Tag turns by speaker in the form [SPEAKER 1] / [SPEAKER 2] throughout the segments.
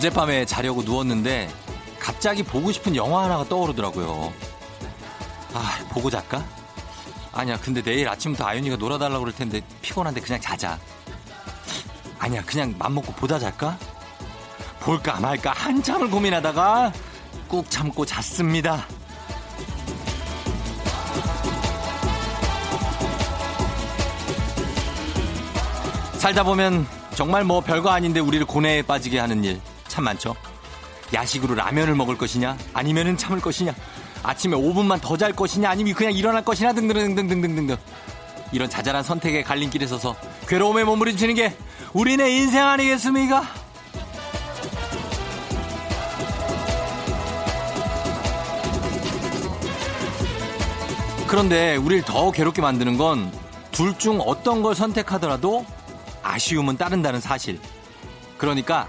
[SPEAKER 1] 어젯밤에 자려고 누웠는데 갑자기 보고 싶은 영화 하나가 떠오르더라고요. 아, 보고 잘까? 아니야, 근데 내일 아침부터 아윤이가 놀아달라고 그럴 텐데 피곤한데 그냥 자자. 아니야, 그냥 맘먹고 보다 잘까? 볼까 말까 한참을 고민하다가 꾹 참고 잤습니다. 살다 보면 정말 뭐 별거 아닌데 우리를 고뇌에 빠지게 하는 일 참 많죠. 야식으로 라면을 먹을 것이냐 아니면은 참을 것이냐 아침에 5분만 더 잘 것이냐 아니면 그냥 일어날 것이냐 등등등등등등등 이런 자잘한 선택의 갈림길에 서서 괴로움에 몸부림치는 게 우리네 인생 아니겠습니까? 그런데 우리를 더 괴롭게 만드는 건 둘 중 어떤 걸 선택하더라도 아쉬움은 따른다는 사실. 그러니까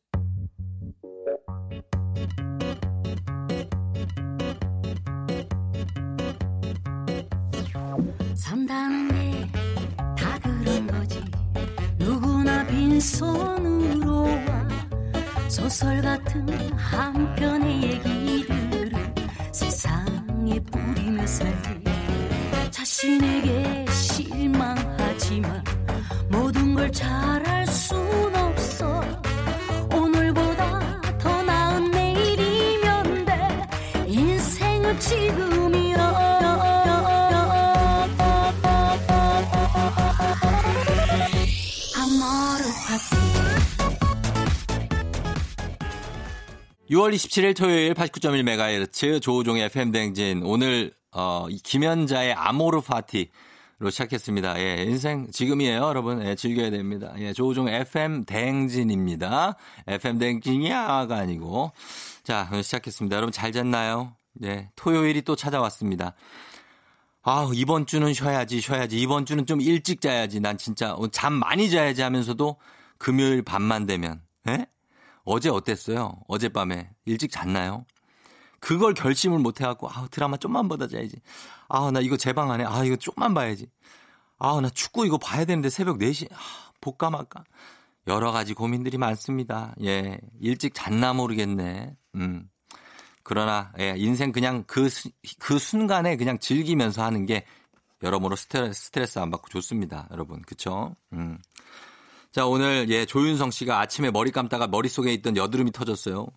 [SPEAKER 2] 산다는 게 다 그런 거지. 누구나 빈손으로 와. 소설 같은 한 편의 얘기들을 세상에 뿌리며 살지. 자신에게 실망하지만 모든 걸 잘할 순 없어. 오늘보다 더 나은 내일이면 돼. 인생은 지금이
[SPEAKER 1] 6월 27일 토요일 89.1MHz 조우종의 FM대행진. 오늘, 어, 이 김연자의 아모르 파티로 시작했습니다. 예, 인생 지금이에요, 여러분. 예, 즐겨야 됩니다. 예, 조우종 FM 대행진입니다. FM 대행진이야가 아니고. 자, 오늘 시작했습니다. 여러분 잘 잤나요? 예, 토요일이 또 찾아왔습니다. 아, 이번 주는 쉬어야지, 쉬어야지. 이번 주는 좀 일찍 자야지. 난 진짜 어, 잠 많이 자야지 하면서도 금요일 밤만 되면, 예? 어제 어땠어요? 어젯밤에 일찍 잤나요? 그걸 결심을 못 해갖고, 아 드라마 좀만 보다 자야지. 아, 나 이거 제 방 안에, 아, 이거 좀만 봐야지. 아, 나 축구 이거 봐야 되는데 새벽 4시, 아, 볼까 말까. 여러 가지 고민들이 많습니다. 예. 일찍 잤나 모르겠네. 음. 그러나, 예, 인생 그냥 그, 수- 그 순간에 그냥 즐기면서 하는 게 여러모로 스트레스, 스트레스 안 받고 좋습니다. 여러분. 그쵸? 음. 자, 오늘, 예, 조윤성 씨가 아침에 머리 감다가 머릿속에 있던 여드름이 터졌어요.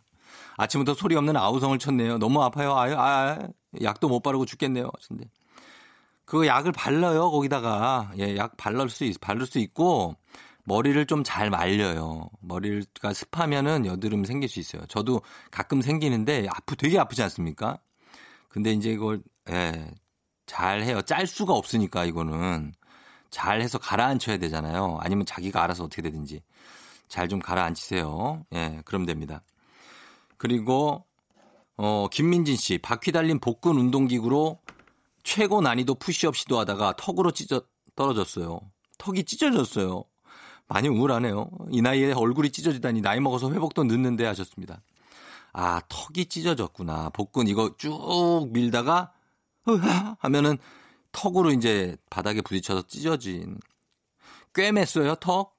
[SPEAKER 1] 아침부터 소리 없는 아우성을 쳤네요. 너무 아파요. 아유, 아, 약도 못 바르고 죽겠네요. 근데 그거 약을 발라요. 거기다가 예, 약 바를 수 있, 바를 수 있고 머리를 좀 잘 말려요. 머리가 습하면은 여드름 생길 수 있어요. 저도 가끔 생기는데 아프 되게 아프지 않습니까? 근데 이제 이걸 예, 잘 해요. 짤 수가 없으니까 이거는 잘 해서 가라앉혀야 되잖아요. 아니면 자기가 알아서 어떻게 되든지 잘 좀 가라앉히세요. 예, 그럼 됩니다. 그리고 어, 김민진 씨, 바퀴 달린 복근 운동기구로 최고 난이도 푸시업 시도하다가 턱으로 찢어 떨어졌어요. 턱이 찢어졌어요. 많이 우울하네요. 이 나이에 얼굴이 찢어지다니 나이 먹어서 회복도 늦는데 하셨습니다. 아, 턱이 찢어졌구나. 복근 이거 쭉 밀다가 으하 하면은 턱으로 이제 바닥에 부딪혀서 찢어진. 꽤 맸어요, 턱?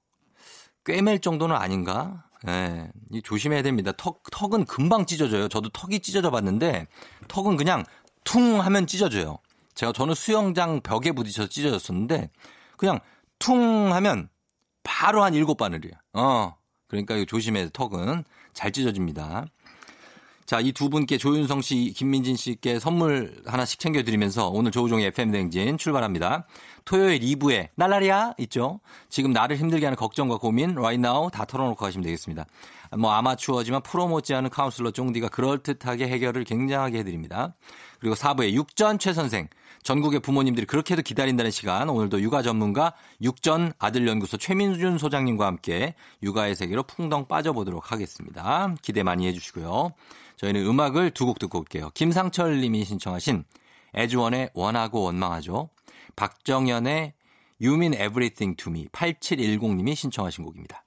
[SPEAKER 1] 꽤맬 정도는 아닌가? 예, 이 조심해야 됩니다. 턱, 턱은 금방 찢어져요. 저도 턱이 찢어져 봤는데 턱은 그냥 퉁 하면 찢어져요. 제가 저는 수영장 벽에 부딪혀서 찢어졌었는데 그냥 퉁 하면 바로 한 일곱 바늘이에요. 어. 그러니까 돼. 턱은 잘 찢어집니다. 자, 이 두 분께 조윤성 씨, 김민진 씨께 선물 하나씩 챙겨드리면서 오늘 조우종의 FM 대행진 출발합니다. 토요일 2부에 날라리야 있죠. 지금 나를 힘들게 하는 걱정과 고민 right now 다 털어놓고 가시면 되겠습니다. 뭐 아마추어지만 프로 못지않은 카운슬러 쫑디가 그럴듯하게 해결을 굉장하게 해드립니다. 그리고 4부에 육전 최 선생 전국의 부모님들이 그렇게도 기다린다는 시간 오늘도 육아 전문가 육전 아들연구소 최민준 소장님과 함께 육아의 세계로 풍덩 빠져보도록 하겠습니다. 기대 많이 해주시고요. 저희는 음악을 두 곡 듣고 올게요. 김상철 님이 신청하신 에즈원의 원하고 원망하죠. 박정현의 Mean Everything to Me 8710 님이 신청하신 곡입니다.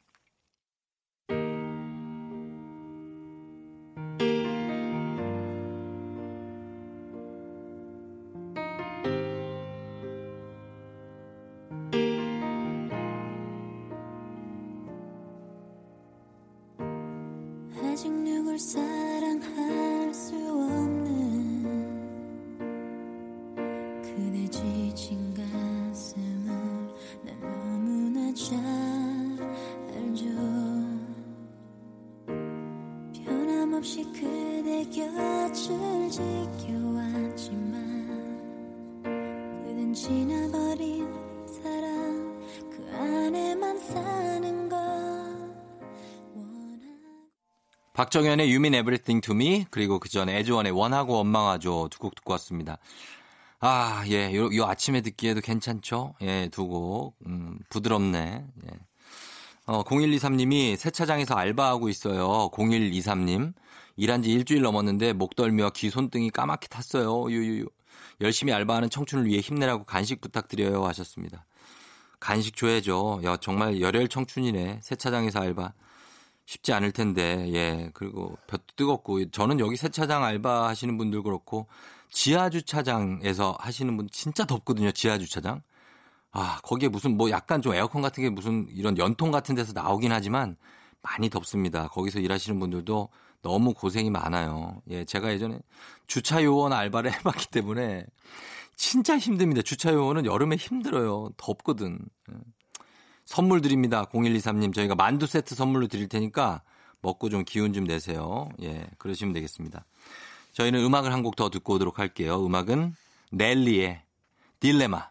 [SPEAKER 1] 박정현의 You Mean Everything to Me 그리고 그 전에 에즈원의 원하고 원망하죠 두 곡 듣고 왔습니다. 아, 예, 요, 요 아침에 듣기에도 괜찮죠? 예, 두 곡. 음, 부드럽네. 예. 어, 0123님이 세차장에서 알바하고 있어요. 0123님. 일한 지 일주일 넘었는데 목덜미와 귀 손등이 까맣게 탔어요. 유유유. 열심히 알바하는 청춘을 위해 힘내라고 간식 부탁드려요 하셨습니다. 간식 줘야죠. 야, 정말 열혈 청춘이네. 세차장에서 알바. 쉽지 않을 텐데, 예. 그리고 볕도 뜨겁고, 저는 여기 세차장 알바 하시는 분들 그렇고, 지하주차장에서 하시는 분 진짜 덥거든요, 지하주차장. 아, 거기에 무슨 뭐 약간 좀 에어컨 같은 게 무슨 이런 연통 같은 데서 나오긴 하지만 많이 덥습니다. 거기서 일하시는 분들도 너무 고생이 많아요. 예, 제가 예전에 주차 요원 알바를 해봤기 때문에 진짜 힘듭니다. 주차 요원은 여름에 힘들어요. 덥거든. 예. 선물 드립니다. 0123님. 저희가 만두 세트 선물로 드릴 테니까 먹고 좀 기운 좀 내세요. 예, 그러시면 되겠습니다. 저희는 음악을 한 곡 더 듣고 오도록 할게요. 음악은 넬리의 딜레마.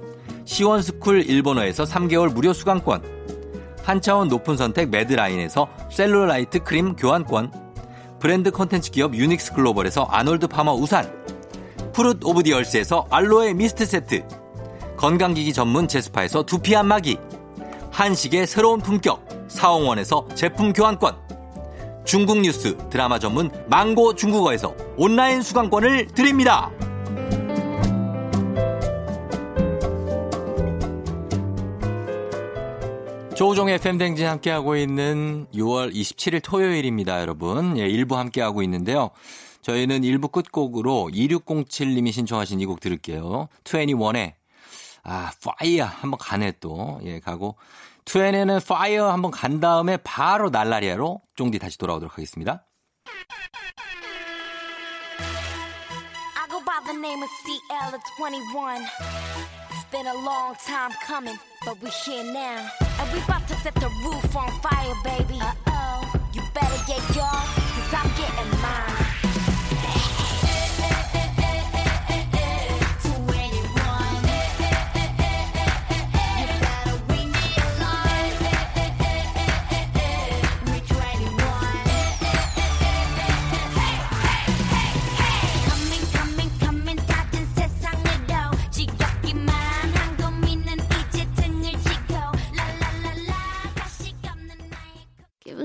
[SPEAKER 1] 시원스쿨 일본어에서 3개월 무료 수강권, 한차원 높은 선택 매드라인에서 셀룰라이트 크림 교환권, 브랜드 콘텐츠 기업 유닉스 글로벌에서 아놀드 파머 우산, Fruit of the Earth에서 알로에 미스트 세트, 건강기기 전문 제스파에서 두피 안마기, 한식의 새로운 품격, 사홍원에서 제품 교환권. 중국 뉴스 드라마 전문 망고 중국어에서 온라인 수강권을 드립니다. 조우종의 FM 대행진 함께하고 있는 6월 27일 토요일입니다, 여러분. 예, 1부 함께하고 있는데요. 저희는 1부 끝곡으로 2607님이 신청하신 이 곡 들을게요. 2NE1의 아, Fire 한번 가네 또. 예, 가고 2NE1 Fire 한번 간 다음에 바로 날라리아로 쫑디 다시 돌아오도록 하겠습니다.
[SPEAKER 3] I go by the name of CL at 2NE1. It's been a long time coming, but we're here now. And we about to set the roof on fire, baby. Uh-oh. You better get yours, cause I'm getting mine.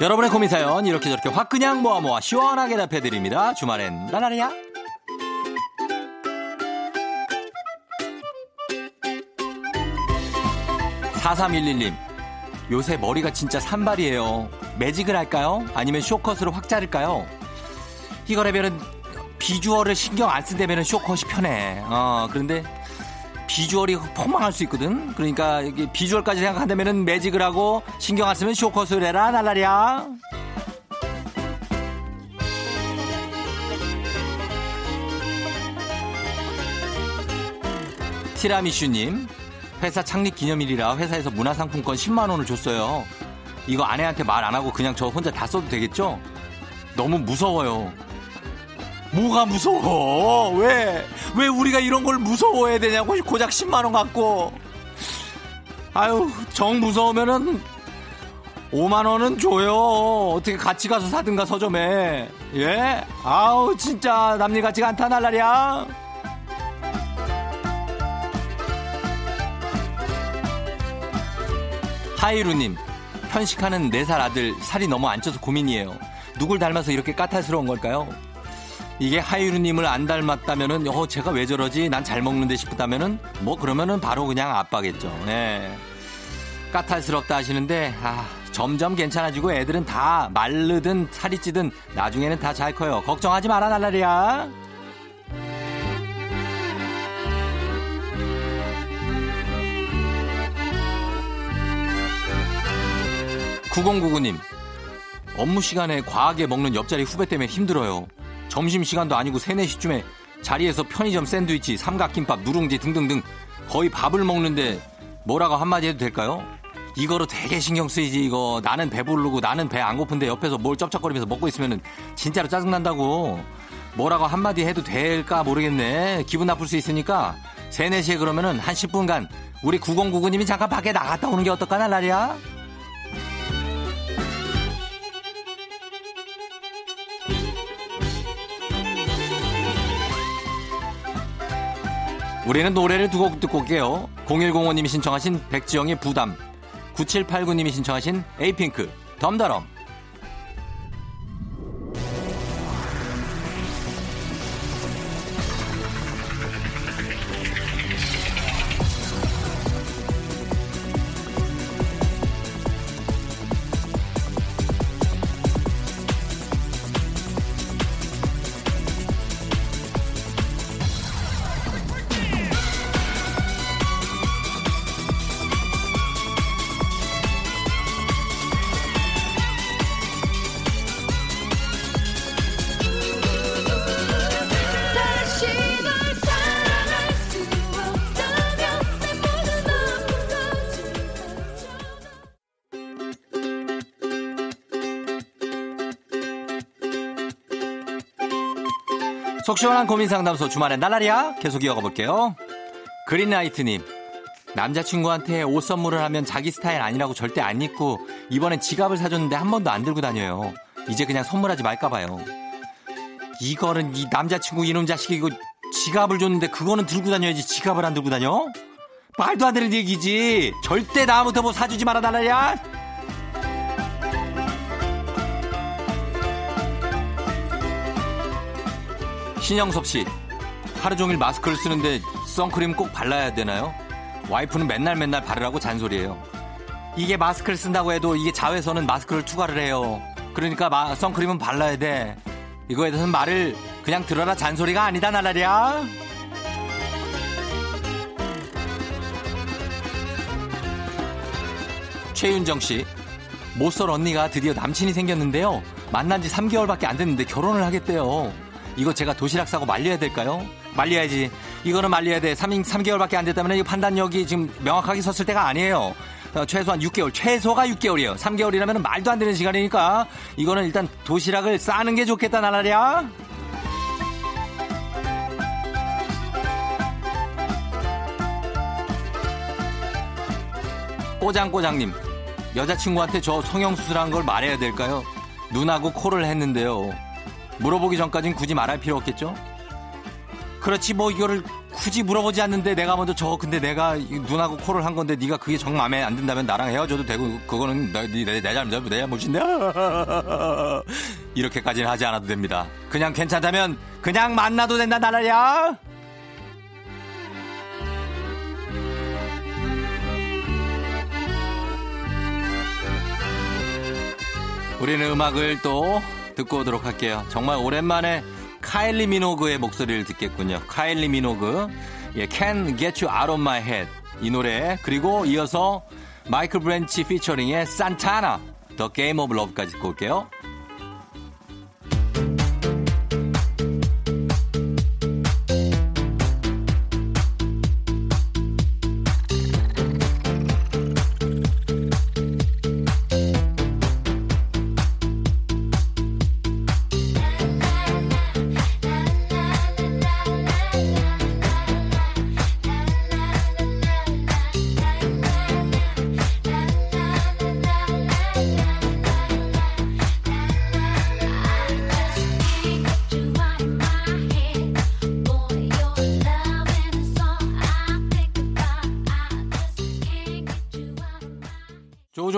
[SPEAKER 1] 여러분의 고민 사연 이렇게 저렇게 확 그냥 모아 모아 시원하게 답해드립니다. 주말엔 나라리야. 4311님 요새 머리가 진짜 산발이에요. 매직을 할까요? 아니면 쇼컷으로 확 자를까요? 이거라면은 비주얼을 신경 안 쓴다면 쇼컷이 편해. 어, 그런데 비주얼이 폭망할 수 있거든. 그러니까 이게 비주얼까지 생각한다면은 매직을 하고 신경 안 쓰면 쇼컷을 해라 날라리야. 티라미슈님 회사 창립 기념일이라 회사에서 문화상품권 10만 원을 줬어요. 이거 아내한테 말 안 하고 그냥 저 혼자 다 써도 되겠죠? 너무 무서워요. 뭐가 무서워? 왜? 왜 우리가 이런 걸 무서워해야 되냐고 고작 10만 원 갖고. 아유, 정 무서우면은 5만 원은 줘요. 어떻게 같이 가서 사든가 서점에. 예? 아우, 진짜 남일 같지가 않다 날라리야. 하이루님, 편식하는 4살 아들 살이 너무 안 쪄서 고민이에요. 누굴 닮아서 이렇게 까탈스러운 걸까요? 이게 하이루님을 안 닮았다면은, 어, 제가 왜 저러지? 난 잘 먹는데 싶다면은, 뭐, 그러면은 바로 그냥 아빠겠죠. 네. 까탈스럽다 하시는데, 아, 점점 괜찮아지고 애들은 다 마르든 살이 찌든 나중에는 다 잘 커요. 걱정하지 마라, 날라리야. 9099님, 업무 시간에 과하게 먹는 옆자리 후배 때문에 힘들어요. 점심시간도 아니고 3, 4시쯤에 자리에서 편의점 샌드위치, 삼각김밥, 누룽지 등등등 거의 밥을 먹는데 뭐라고 한마디 해도 될까요? 이거로 되게 신경 쓰이지 이거 나는 배부르고 나는 배 안 고픈데 옆에서 뭘 쩝쩝거리면서 먹고 있으면 진짜로 짜증난다고 뭐라고 한마디 해도 될까 모르겠네 기분 나쁠 수 있으니까 3, 4시에 그러면은 한 10분간 우리 9099님이 잠깐 밖에 나갔다 오는 게 어떨까 날라리야? 우리는 노래를 두 곡 듣고 올게요. 0105님이 신청하신 백지영의 부담, 9789님이 신청하신 에이핑크, 덤더럼. 시원한 고민 상담소 주말엔 날라리야 계속 이어가 볼게요. 그린라이트님 남자친구한테 옷 선물을 하면 자기 스타일 아니라고 절대 안 입고 이번엔 지갑을 사줬는데 한 번도 안 들고 다녀요. 이제 그냥 선물하지 말까 봐요. 이거는 이 남자친구 이놈 자식이 이거 지갑을 줬는데 그거는 들고 다녀야지 지갑을 안 들고 다녀? 말도 안 되는 얘기지. 절대 다음부터 뭐 사주지 말아 달라야. 신영섭 씨, 하루 종일 마스크를 쓰는데 선크림 꼭 발라야 되나요? 와이프는 맨날 맨날 바르라고 잔소리해요. 이게 마스크를 쓴다고 해도 이게 자외선은 마스크를 투과를 해요. 그러니까 마- 선크림은 발라야 돼. 이거에 대해서는 말을 그냥 들어라 잔소리가 아니다 나라랴. 최윤정 씨. 못쏠 언니가 드디어 남친이 생겼는데요. 만난 지 3개월밖에 안 됐는데 결혼을 하겠대요. 이거 제가 도시락 싸고 말려야 될까요? 말려야지. 이거는 말려야 돼. 3, 3개월밖에 안 됐다면 이 판단력이 지금 명확하게 섰을 때가 아니에요. 어, 최소한 6개월, 최소가 6개월이에요. 3개월이라면 말도 안 되는 시간이니까 이거는 일단 도시락을 싸는 게 좋겠다 나라랴. 꼬장꼬장님, 여자친구한테 저 성형수술한 걸 말해야 될까요? 눈하고 코를 했는데요. 물어보기 전까진 굳이 말할 필요 없겠죠? 그렇지 뭐 이거를 굳이 물어보지 않는데 내가 먼저 저 근데 내가 이 눈하고 코를 한 건데 네가 그게 정 마음에 안 든다면 나랑 헤어져도 되고 그거는 내, 내, 내 잘못 내 잘못인데 이렇게까지는 하지 않아도 됩니다. 그냥 괜찮다면 그냥 만나도 된다 나라야. 우리는 음악을 또 듣고 오도록 할게요. 정말 오랜만에 카일리 미노그의 목소리를 듣겠군요. 카일리 미노그, 예, Can Get You Out of My Head 이 노래 그리고 이어서 미셸 브랜치 피처링의 산타나 The Game of Love까지 듣고 올게요.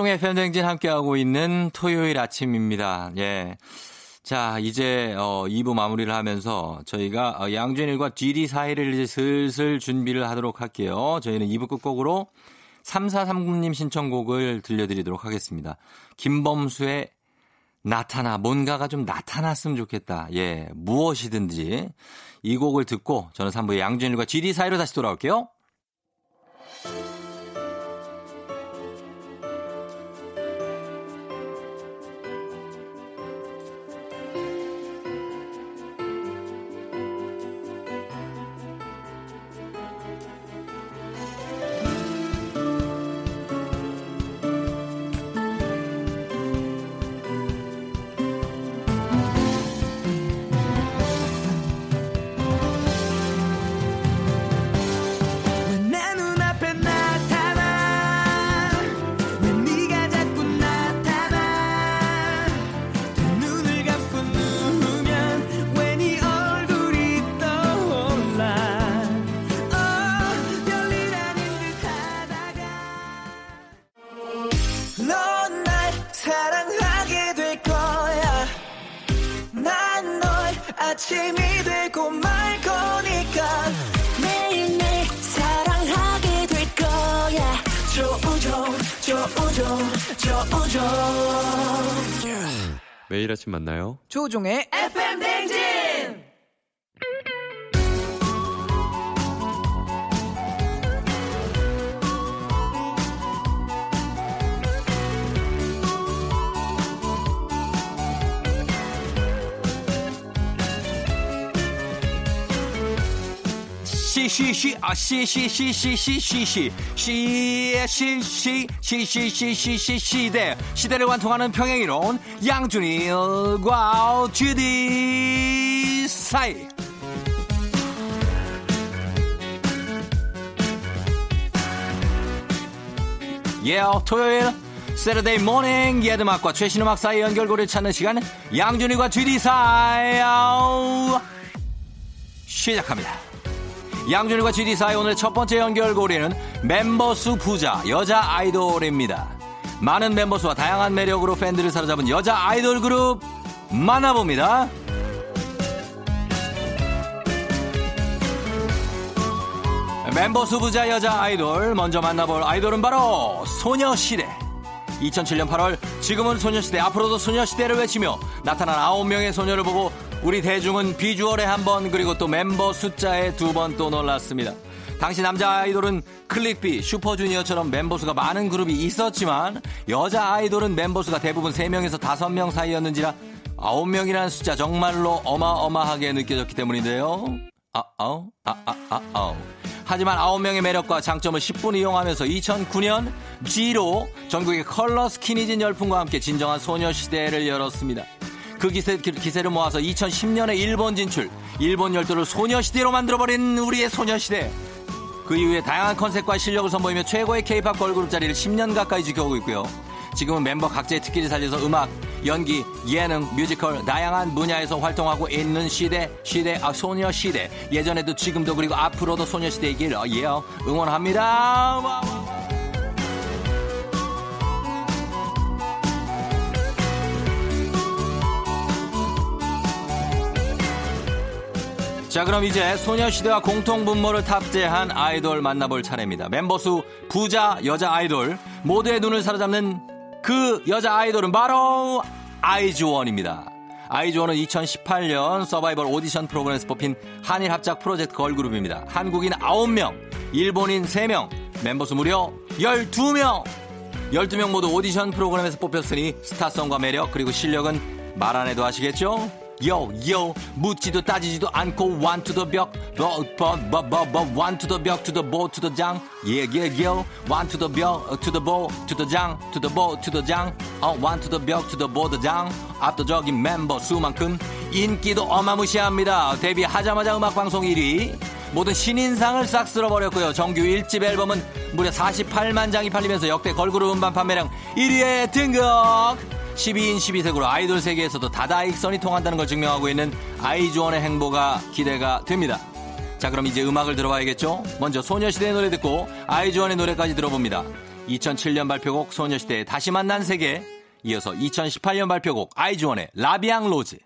[SPEAKER 1] 조종의 팬댕진 함께하고 있는 토요일 아침입니다. 예. 자, 이제, 어, 2부 마무리를 하면서 저희가 어, 양준일과 GD 사이를 이제 슬슬 준비를 하도록 할게요. 저희는 2부 끝곡으로 3439님 신청곡을 들려드리도록 하겠습니다. 김범수의 나타나, 뭔가가 좀 나타났으면 좋겠다. 예, 무엇이든지. 이 곡을 듣고 저는 3부의 양준일과 GD 사이로 다시 돌아올게요.
[SPEAKER 4] 매일
[SPEAKER 5] 아침 만나요.
[SPEAKER 4] 조우종의 FM 댕진
[SPEAKER 1] 시시시 아 시시시시시시시 시의 시시시시시시 시대 시대를 완통하는 평행이론 양준일과 GD 사이 예 yeah, 토요일 Saturday morning 옛 음악과 최신 음악 사이 연결고리를 찾는 시간 양준일과 GD 사이 시작합니다. 양준일과 GD 사이 오늘 첫 번째 연결고리는 멤버 수 부자 여자 아이돌입니다. 많은 멤버 수와 다양한 매력으로 팬들을 사로잡은 여자 아이돌 그룹 만나봅니다. 멤버 수 부자 여자 아이돌 먼저 만나볼 아이돌은 바로 소녀시대 2007년 8월 지금은 소녀시대 앞으로도 소녀시대를 외치며 나타난 9명의 소녀를 보고 우리 대중은 비주얼에 한 번 그리고 또 멤버 숫자에 두 번 또 놀랐습니다 당시 남자 아이돌은 클릭비, 슈퍼주니어처럼 멤버 수가 많은 그룹이 있었지만 여자 아이돌은 멤버 수가 대부분 3명에서 5명 사이였는지라 9명이라는 숫자 정말로 어마어마하게 느껴졌기 때문인데요 아, 아우, 아, 아, 아, 아우. 하지만 9명의 매력과 장점을 10분 이용하면서 2009년 G로 전국의 컬러 스키니진 열풍과 함께 진정한 소녀시대를 열었습니다. 그 기세, 기세를 모아서 2010년에 일본 진출, 일본 열도를 소녀시대로 만들어버린 우리의 소녀시대. 그 이후에 다양한 컨셉과 실력을 선보이며 최고의 케이팝 걸그룹 자리를 10년 가까이 지켜오고 있고요. 지금은 멤버 각자의 특기를 살려서 음악, 연기, 예능, 뮤지컬 다양한 분야에서 활동하고 있는 시대, 시대, 아, 소녀 시대. 예전에도 지금도 그리고 앞으로도 소녀 시대이길 어, 예, 응원합니다. 자 그럼 이제 소녀시대와 공통 분모를 탑재한 아이돌 만나볼 차례입니다. 멤버 수 부자 여자 아이돌 모두의 눈을 사로잡는 그 여자 아이돌은 바로 아이즈원입니다. 아이즈원은 2018년 서바이벌 오디션 프로그램에서 뽑힌 한일 합작 프로젝트 걸그룹입니다. 한국인 9명, 일본인 3명, 멤버 수 무려 12명! 12명 모두 오디션 프로그램에서 뽑혔으니 스타성과 매력 그리고 실력은 말 안 해도 아시겠죠? 요요 묻지도 따지지도 않고 the 벽 버버버버 the 벽 bo to the 장 예예요 the 벽 bo to the 장 to the bo to the 장 어, one to the 벽 bo the 장 압도적인 멤버 수만큼 인기도 어마무시합니다 데뷔하자마자 음악방송 1위 모든 신인상을 싹 쓸어버렸고요 정규 1집 앨범은 무려 48만 장이 팔리면서 역대 걸그룹 음반 판매량 1위에 등극 12인 12색으로 아이돌 세계에서도 다다익선이 통한다는 걸 증명하고 있는 아이즈원의 행보가 기대가 됩니다. 자, 그럼 이제 음악을 들어봐야겠죠? 먼저 소녀시대의 노래 듣고 아이즈원의 노래까지 들어봅니다. 2007년 발표곡 소녀시대의 다시 만난 세계, 이어서 2018년 발표곡 아이즈원의
[SPEAKER 2] La Vie en
[SPEAKER 1] Rose.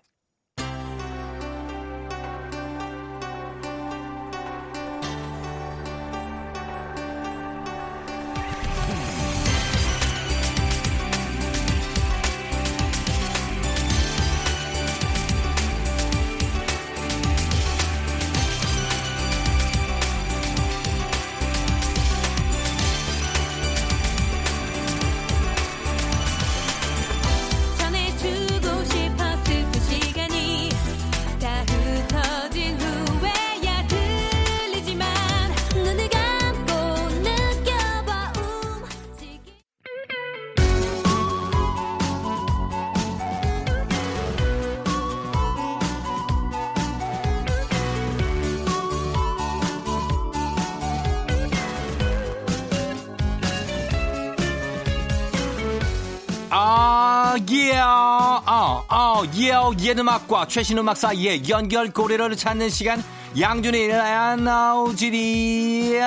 [SPEAKER 1] 예, 예음악과 최신 음악 사이의 연결고리를 찾는 시간, 양준이 나우지리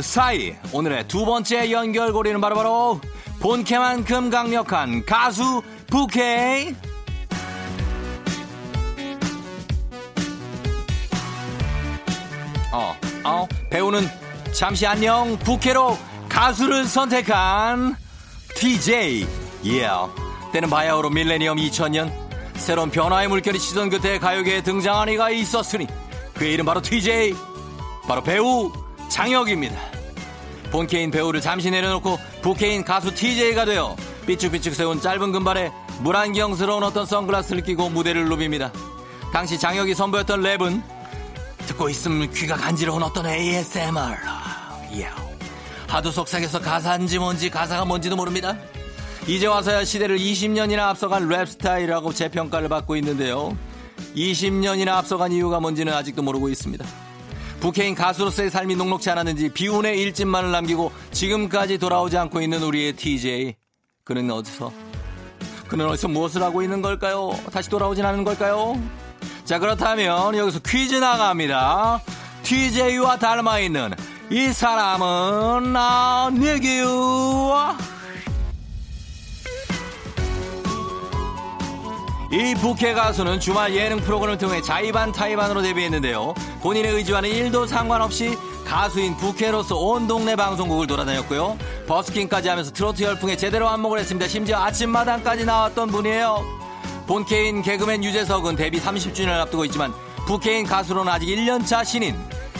[SPEAKER 1] 사이. 오늘의 두 번째 연결고리는 바로 바로 본캐만큼 강력한 가수 부케. 어, 어, 배우는 잠시 안녕 부캐로 가수를 선택한 TJ. Yeah. 때는 바야흐로 밀레니엄 2000년 새로운 변화의 물결이 치던 그때 가요계에 등장한 이가 있었으니 그의 이름 바로 TJ. 바로 배우 장혁입니다. 본캐인 배우를 잠시 내려놓고 부캐인 가수 TJ가 되어 삐쭉삐쭉 세운 짧은 금발에 물안경스러운 어떤 선글라스를 끼고 무대를 누빕니다. 당시 장혁이 선보였던 랩은 듣고 있으면 귀가 간지러운 어떤 ASMR. 예. 하도 속삭여서 가사인지 뭔지 가사가 뭔지도 모릅니다. 이제 와서야 시대를 20년이나 앞서간 랩 스타일이라고 재평가를 받고 있는데요. 20년이나 앞서간 이유가 뭔지는 아직도 모르고 있습니다. 부캐인 가수로서의 삶이 녹록지 않았는지 비운의 일집만을 남기고 지금까지 돌아오지 않고 있는 우리의 TJ. 그는 어디서? 그는 어디서 무엇을 하고 있는 걸까요? 다시 돌아오진 않은 걸까요? 자, 그렇다면 여기서 퀴즈 나갑니다. TJ와 닮아 있는 이 사람은 아, 누구요? 이 부캐 가수는 주말 예능 프로그램을 통해 자의반 타의반으로 데뷔했는데요. 본인의 의지와는 1도 상관없이 가수인 부캐로서 온 동네 방송국을 돌아다녔고요. 버스킹까지 하면서 트로트 열풍에 제대로 안목을 했습니다. 심지어 아침마당까지 나왔던 분이에요. 본캐인 개그맨 유재석은 데뷔 30주년을 앞두고 있지만 부캐인 가수로는 아직 1년차 신인.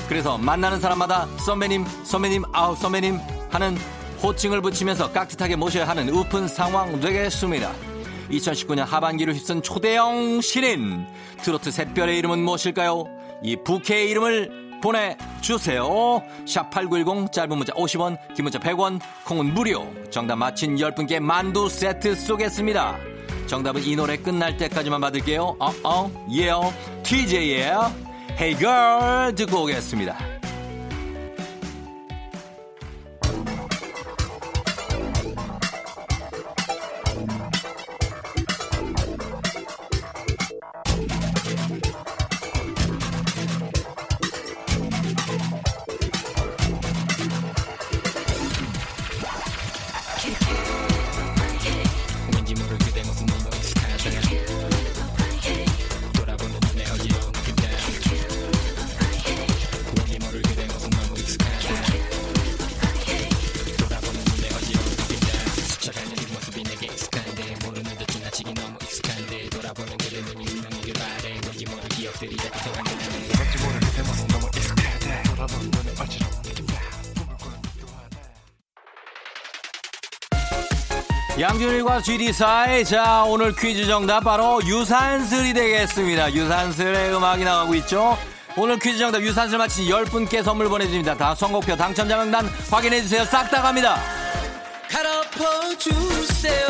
[SPEAKER 1] 그래서 만나는 사람마다 선배님, 선배님, 아우 선배님 하는 호칭을 붙이면서 깍듯하게 모셔야 하는 우픈 상황 되겠습니다. 2019년 하반기를 휩쓴 초대형 신인 트로트 샛별의 이름은 무엇일까요? 이 부캐의 이름을 보내주세요. 샵8910 짧은 문자 50원 긴 문자 100원 콩은 무료 정답 맞힌 10분께 만두 세트 쏘겠습니다. 정답은 이 노래 끝날 때까지만 받을게요. 어, 어, 예요. TJ의 Hey 듣고 오겠습니다. 양준일과 GD 사이 자 오늘 퀴즈 정답 바로 유산슬이 되겠습니다. 유산슬의 음악이 나가고 있죠. 오늘 퀴즈 정답 유산슬 맞힌 10분께 선물 보내드립니다. 다 선곡표 당첨자 명단 확인해주세요. 싹 다 갑니다.
[SPEAKER 4] 갈아퍼주세요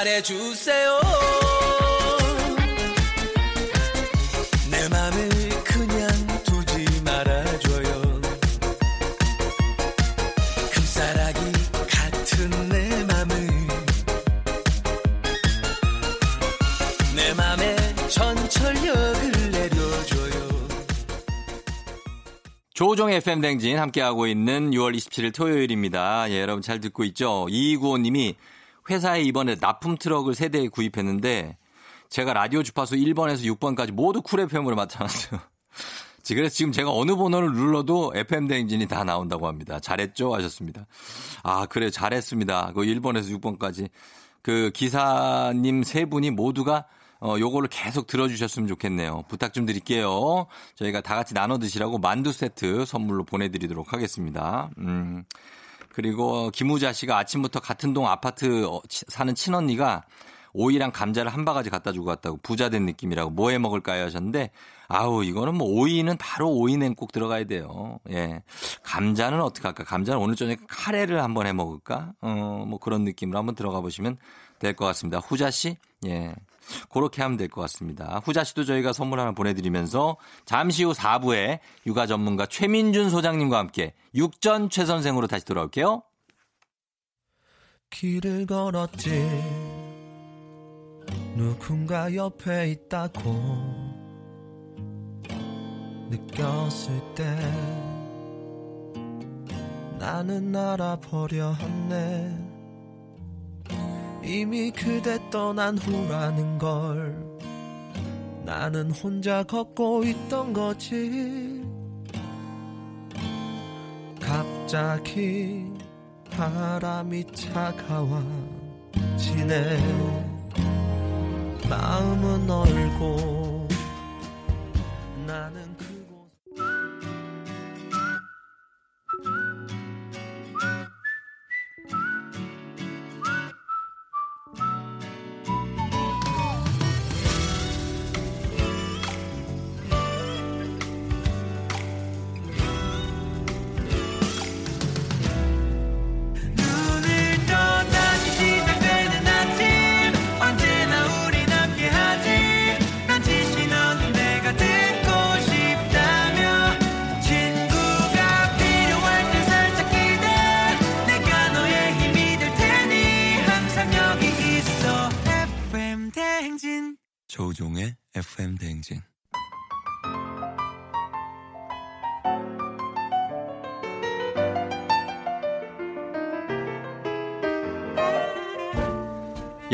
[SPEAKER 4] 바래주세요 내 맘을 그냥 두지 말아줘요 금사라기 같은 내 맘을 내 맘에 전철역을 내려줘요
[SPEAKER 1] 조종 FM 댕진 함께하고 있는 6월 27일 토요일입니다. 예, 여러분 잘 듣고 있죠? 2295님이 회사에 이번에 납품 트럭을 세 대 구입했는데 제가 라디오 주파수 1번에서 6번까지 모두 쿨 FM으로 맞춰놨어요. 그래서 지금 제가 어느 번호를 눌러도 FM 대행진이 다 나온다고 합니다. 잘했죠? 하셨습니다. 아, 그래, 잘했습니다. 그 1번에서 6번까지. 그 기사님 세 분이 모두가 어, 요거를 계속 들어주셨으면 좋겠네요. 부탁 좀 드릴게요. 저희가 다 같이 나눠 드시라고 만두 세트 선물로 보내드리도록 하겠습니다. 음. 그리고 김우자 씨가 아침부터 같은 동 아파트 어, 치- 사는 친언니가 오이랑 감자를 한 바가지 갖다 주고 갔다고 부자 된 느낌이라고 뭐 해 먹을까요 하셨는데 아우 이거는 뭐 오이는 바로 오이 냉국 들어가야 돼요. 예. 감자는 어떻게 할까? 감자는 오늘 저녁에 카레를 한번 해 먹을까? 어, 뭐 그런 느낌으로 한번 들어가 보시면 될 것 같습니다. 후자 씨? 예. 그렇게 하면 될 것 같습니다. 후자 씨도 저희가 선물 하나 보내드리면서 잠시 후 4부에 육아 전문가 최민준 소장님과 함께 육전 최 선생으로 다시 돌아올게요.
[SPEAKER 4] 길을 걸었지 누군가 옆에 있다고 느꼈을 때 나는 알아버려 했네 이미 그대 떠난 후라는 걸 나는 혼자 걷고 있던 거지. 갑자기 바람이 차가워 지네 마음은 얼고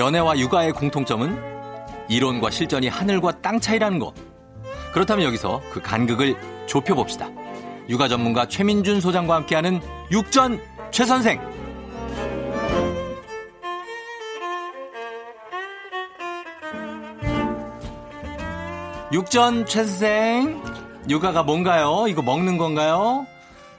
[SPEAKER 1] 연애와 육아의 공통점은 이론과 실전이 하늘과 땅 차이라는 것. 그렇다면 여기서 그 간극을 좁혀봅시다. 육아 전문가 최민준 소장과 함께하는 육전 최선생. 육전 최선생. 육아가 뭔가요? 이거 먹는 건가요?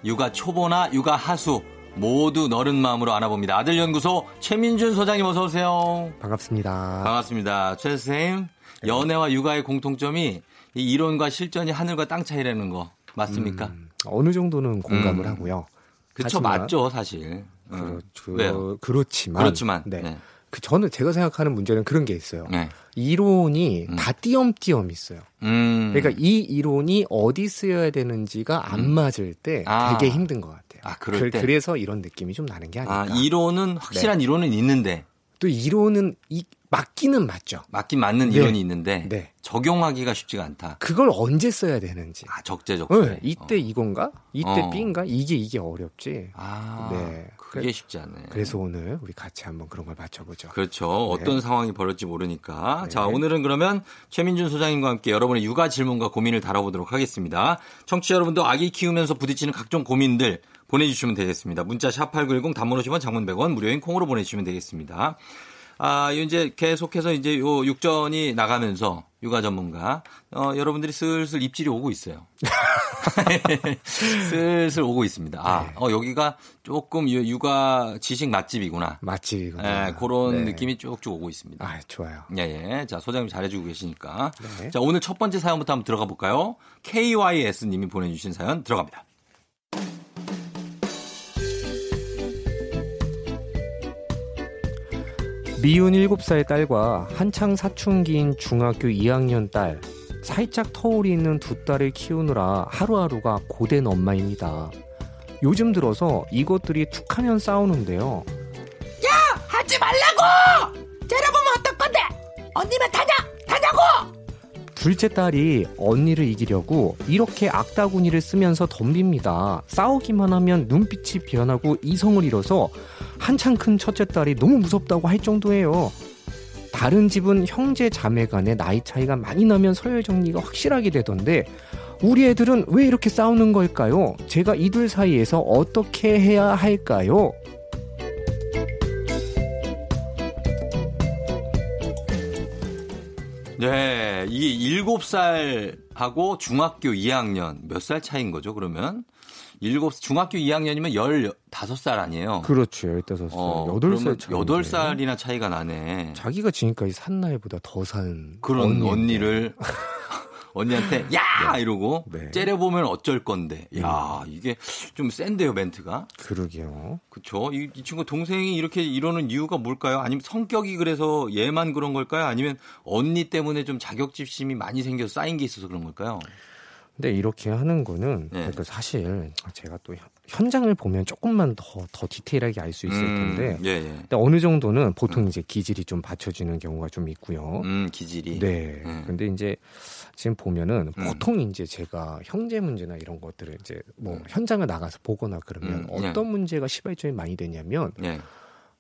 [SPEAKER 1] 육아 초보나 육아 하수 모두 너른 마음으로 안아봅니다. 아들연구소 최민준 소장님 어서 오세요.
[SPEAKER 5] 반갑습니다.
[SPEAKER 1] 반갑습니다. 최 선생님, 연애와 육아의 공통점이 이 이론과 실전이 하늘과 땅 차이라는 거 맞습니까?
[SPEAKER 5] 음, 어느 정도는 공감을
[SPEAKER 1] 음.
[SPEAKER 5] 하고요.
[SPEAKER 1] 그쵸,
[SPEAKER 5] 하지만
[SPEAKER 1] 맞죠, 사실. 음.
[SPEAKER 5] 그렇죠.
[SPEAKER 1] 왜요?
[SPEAKER 5] 그렇지만
[SPEAKER 1] 그렇지만.
[SPEAKER 5] 네.
[SPEAKER 1] 네.
[SPEAKER 5] 그 저는 제가 생각하는 문제는 그런 게 있어요.
[SPEAKER 1] 네.
[SPEAKER 5] 이론이
[SPEAKER 1] 음.
[SPEAKER 5] 다 띄엄띄엄 있어요.
[SPEAKER 1] 음.
[SPEAKER 5] 그러니까 이 이론이 어디 쓰여야 되는지가 안 맞을 때
[SPEAKER 1] 아.
[SPEAKER 5] 되게 힘든 것 같아요.
[SPEAKER 1] 아, 그럴 때.
[SPEAKER 5] 래서 이런 느낌이 좀 나는 게 아닐까.
[SPEAKER 1] 아, 이론은
[SPEAKER 5] 네.
[SPEAKER 1] 확실한 이론은 있는데,
[SPEAKER 5] 또 이론은 이, 맞기는 맞죠.
[SPEAKER 1] 맞긴 맞는
[SPEAKER 5] 네.
[SPEAKER 1] 이론이 있는데,
[SPEAKER 5] 네.
[SPEAKER 1] 적용하기가 쉽지가 않다.
[SPEAKER 5] 그걸 언제 써야 되는지.
[SPEAKER 1] 아, 적재적소에.
[SPEAKER 5] 네, 이때
[SPEAKER 1] 어.
[SPEAKER 5] 이건가? 이때
[SPEAKER 1] 어.
[SPEAKER 5] B인가? 이게 이게 어렵지.
[SPEAKER 1] 아,
[SPEAKER 5] 네.
[SPEAKER 1] 그게 쉽지 않네.
[SPEAKER 5] 그래서 오늘 우리 같이 한번 그런 걸 맞춰보죠.
[SPEAKER 1] 그렇죠. 어떤 상황이 벌어질지 모르니까.
[SPEAKER 5] 네.
[SPEAKER 1] 자, 오늘은 그러면 최민준 소장님과 함께 여러분의 육아 질문과 고민을 다뤄보도록 하겠습니다. 청취자 여러분도 아기 키우면서 부딪히는 각종 고민들 보내주시면 되겠습니다. 문자 샵 8910 단문 50원 장문 100원 무료인 콩으로 보내주시면 되겠습니다. 아, 이제 계속해서 이제 요 육전이 나가면서 육아 전문가, 어, 여러분들이 슬슬 입질이 오고 있어요. 슬슬 오고 있습니다. 아,
[SPEAKER 5] 네.
[SPEAKER 1] 어, 여기가 조금 유- 육아 지식 맛집이구나.
[SPEAKER 5] 맛집이구나.
[SPEAKER 1] 예, 그런
[SPEAKER 5] 네.
[SPEAKER 1] 느낌이 쭉쭉 오고 있습니다.
[SPEAKER 5] 아, 좋아요.
[SPEAKER 1] 예, 예. 자, 소장님 잘해주고 계시니까.
[SPEAKER 5] 네.
[SPEAKER 1] 자, 오늘 첫 번째 사연부터 한번 들어가 볼까요? KYS님이 보내주신 사연 들어갑니다.
[SPEAKER 5] 미운 7살 딸과 한창 사춘기인 중학교 2학년 딸, 살짝 터울이 있는 두 딸을 키우느라 하루하루가 고된 엄마입니다. 요즘 들어서 이것들이 툭 하면 싸우는데요.
[SPEAKER 6] 하지 말라고! 째려보면 어떨 건데? 언니만 타냐? 타냐고!
[SPEAKER 5] 둘째 딸이 언니를 이기려고 이렇게 악다구니를 쓰면서 덤빕니다. 싸우기만 하면 눈빛이 변하고 이성을 잃어서 한창 큰 첫째 딸이 너무 무섭다고 할 정도예요. 다른 집은 형제 자매 간의 나이 차이가 많이 나면 서열 정리가 확실하게 되던데 우리 애들은 왜 이렇게 싸우는 걸까요? 제가 이들 사이에서 어떻게 해야 할까요?
[SPEAKER 1] 네, 이게 7살하고 중학교 2학년 몇 살 차이인 거죠, 그러면? 7, 중학교 2학년이면 15살 아니에요?
[SPEAKER 5] 그렇죠. 15살.
[SPEAKER 1] 어,
[SPEAKER 5] 8살
[SPEAKER 1] 그러면 8살이나 차이가 나네.
[SPEAKER 5] 자기가 지금까지 산 나이보다 더 산.
[SPEAKER 1] 언니를 언니한테 야! 이러고
[SPEAKER 5] 네.
[SPEAKER 1] 째려보면 어쩔 건데. 야 이게 좀 센데요 멘트가?
[SPEAKER 5] 그러게요.
[SPEAKER 1] 그쵸? 이, 이 친구 동생이 이렇게 이러는 이유가 뭘까요? 아니면 성격이 그래서 얘만 그런 걸까요? 아니면 언니 때문에 좀 자격지심이 많이 생겨서 쌓인 게 있어서 그런 걸까요
[SPEAKER 5] 근데 이렇게 하는 거는
[SPEAKER 1] 네.
[SPEAKER 5] 그러니까 사실 제가 또 현- 현장을 보면 조금만 더 더 디테일하게 알 수 있을 텐데
[SPEAKER 1] 예, 예.
[SPEAKER 5] 근데 어느 정도는 보통 이제 기질이 좀 받쳐지는 경우가 좀 있고요.
[SPEAKER 1] 음 기질이
[SPEAKER 5] 네.
[SPEAKER 1] 음.
[SPEAKER 5] 근데 이제 지금 보면은
[SPEAKER 1] 음.
[SPEAKER 5] 보통 이제 제가 형제 문제나 이런 것들을 이제 뭐
[SPEAKER 1] 음.
[SPEAKER 5] 현장을 나가서 보거나 그러면
[SPEAKER 1] 음,
[SPEAKER 5] 어떤 문제가 시발점이 많이 되냐면
[SPEAKER 1] 예.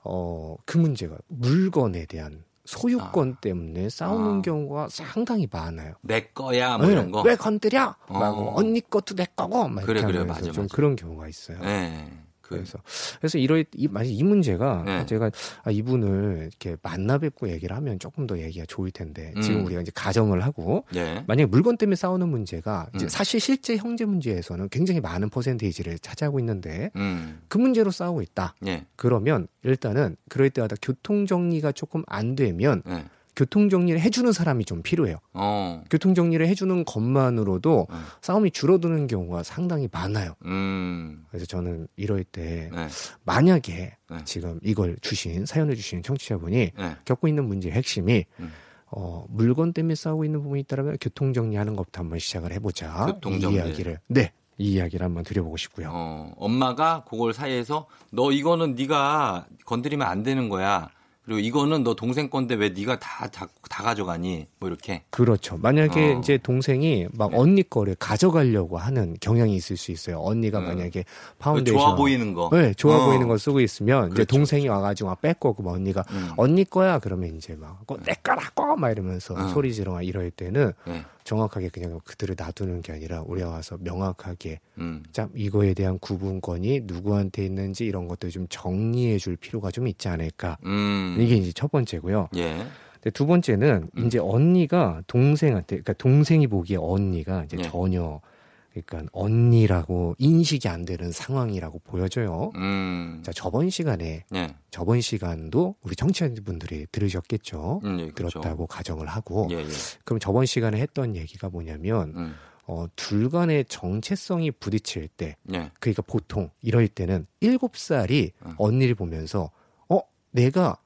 [SPEAKER 5] 어그 문제가 물건에 대한 소유권 때문에 싸우는
[SPEAKER 1] 아.
[SPEAKER 5] 경우가 상당히 많아요.
[SPEAKER 1] 내 거야 뭐
[SPEAKER 5] 네,
[SPEAKER 1] 이런 거
[SPEAKER 5] 왜 건드려?
[SPEAKER 1] 어.
[SPEAKER 5] 막 언니 것도 내 거고 막
[SPEAKER 1] 그래, 그래,
[SPEAKER 5] 하면서
[SPEAKER 1] 맞아,
[SPEAKER 5] 좀
[SPEAKER 1] 맞아.
[SPEAKER 5] 그런 경우가 있어요.
[SPEAKER 1] 예. 그
[SPEAKER 5] 그래서 그래서 이럴 이 만약 이 문제가
[SPEAKER 1] 네.
[SPEAKER 5] 제가 아, 이분을 이렇게 만나 뵙고 얘기를 하면 조금 더 얘기가 좋을 텐데
[SPEAKER 1] 음.
[SPEAKER 5] 지금 우리가 이제 가정을 하고
[SPEAKER 1] 예.
[SPEAKER 5] 만약에 물건 때문에 싸우는 문제가 이제
[SPEAKER 1] 음.
[SPEAKER 5] 사실 실제 형제 문제에서는 굉장히 많은 퍼센테이지를 차지하고 있는데
[SPEAKER 1] 음.
[SPEAKER 5] 그 문제로 싸우고 있다.
[SPEAKER 1] 예.
[SPEAKER 5] 그러면 일단은 그럴 때마다 교통 정리가 조금 안 되면
[SPEAKER 1] 예.
[SPEAKER 5] 교통 정리를 해주는 사람이 좀 필요해요.
[SPEAKER 1] 어.
[SPEAKER 5] 교통 정리를 해주는 것만으로도
[SPEAKER 1] 음.
[SPEAKER 5] 싸움이 줄어드는 경우가 상당히 많아요.
[SPEAKER 1] 음.
[SPEAKER 5] 그래서 저는 이럴 때
[SPEAKER 1] 네.
[SPEAKER 5] 만약에
[SPEAKER 1] 네.
[SPEAKER 5] 지금 이걸 주신 사연을 주신 청취자분이
[SPEAKER 1] 네.
[SPEAKER 5] 겪고 있는 문제의 핵심이
[SPEAKER 1] 음.
[SPEAKER 5] 어, 물건 때문에 싸우고 있는 부분이 있다면 교통 정리하는 것부터 한번 시작을 해보자.
[SPEAKER 1] 교통
[SPEAKER 5] 이
[SPEAKER 1] 정리.
[SPEAKER 5] 이야기를 네, 이 이야기를 한번 드려보고 싶고요.
[SPEAKER 1] 어, 엄마가 그걸 사이에서 너 이거는 네가 건드리면 안 되는 거야. 그리고 이거는 너 동생 건데 왜 네가 다, 다, 다 가져가니? 뭐 이렇게.
[SPEAKER 5] 그렇죠. 만약에
[SPEAKER 1] 어.
[SPEAKER 5] 이제 동생이 막
[SPEAKER 1] 네.
[SPEAKER 5] 언니 거를 가져가려고 하는 경향이 있을 수 있어요. 언니가
[SPEAKER 1] 음.
[SPEAKER 5] 만약에 파운데이션
[SPEAKER 1] 좋아 보이는 거.
[SPEAKER 5] 네, 좋아
[SPEAKER 1] 어.
[SPEAKER 5] 보이는 거 쓰고 있으면 이제
[SPEAKER 1] 그렇죠,
[SPEAKER 5] 동생이 와가지고 막 뺏고 그 언니가
[SPEAKER 1] 음.
[SPEAKER 5] 언니 거야 그러면 이제 막 그거 내 거라고 막 이러면서
[SPEAKER 1] 어.
[SPEAKER 5] 소리 지르 막 이럴 때는
[SPEAKER 1] 네.
[SPEAKER 5] 정확하게 그냥 그들을 놔두는 게 아니라 우리 와서 명확하게
[SPEAKER 1] 음.
[SPEAKER 5] 자 이거에 대한 구분권이 누구한테 있는지 이런 것들 좀 정리해 줄 필요가 좀 있지 않을까
[SPEAKER 1] 음.
[SPEAKER 5] 이게 이제 첫 번째고요.
[SPEAKER 1] 예.
[SPEAKER 5] 두 번째는
[SPEAKER 1] 음.
[SPEAKER 5] 이제 언니가 동생한테 그러니까 동생이 보기에 언니가 이제
[SPEAKER 1] 예.
[SPEAKER 5] 전혀 그러니까 언니라고 인식이 안 되는 상황이라고 보여져요.
[SPEAKER 1] 음.
[SPEAKER 5] 자 저번 시간에
[SPEAKER 1] 예.
[SPEAKER 5] 저번 시간도 우리 청취자분들이 들으셨겠죠.
[SPEAKER 1] 음, 예, 그렇죠.
[SPEAKER 5] 들었다고 가정을 하고
[SPEAKER 1] 예, 예.
[SPEAKER 5] 그럼 저번 시간에 했던 얘기가 뭐냐면
[SPEAKER 1] 음.
[SPEAKER 5] 어, 둘 간의 정체성이 부딪힐 때
[SPEAKER 1] 예.
[SPEAKER 5] 그러니까 보통 이럴 때는 일곱 살이
[SPEAKER 1] 음.
[SPEAKER 5] 언니를 보면서 어 내가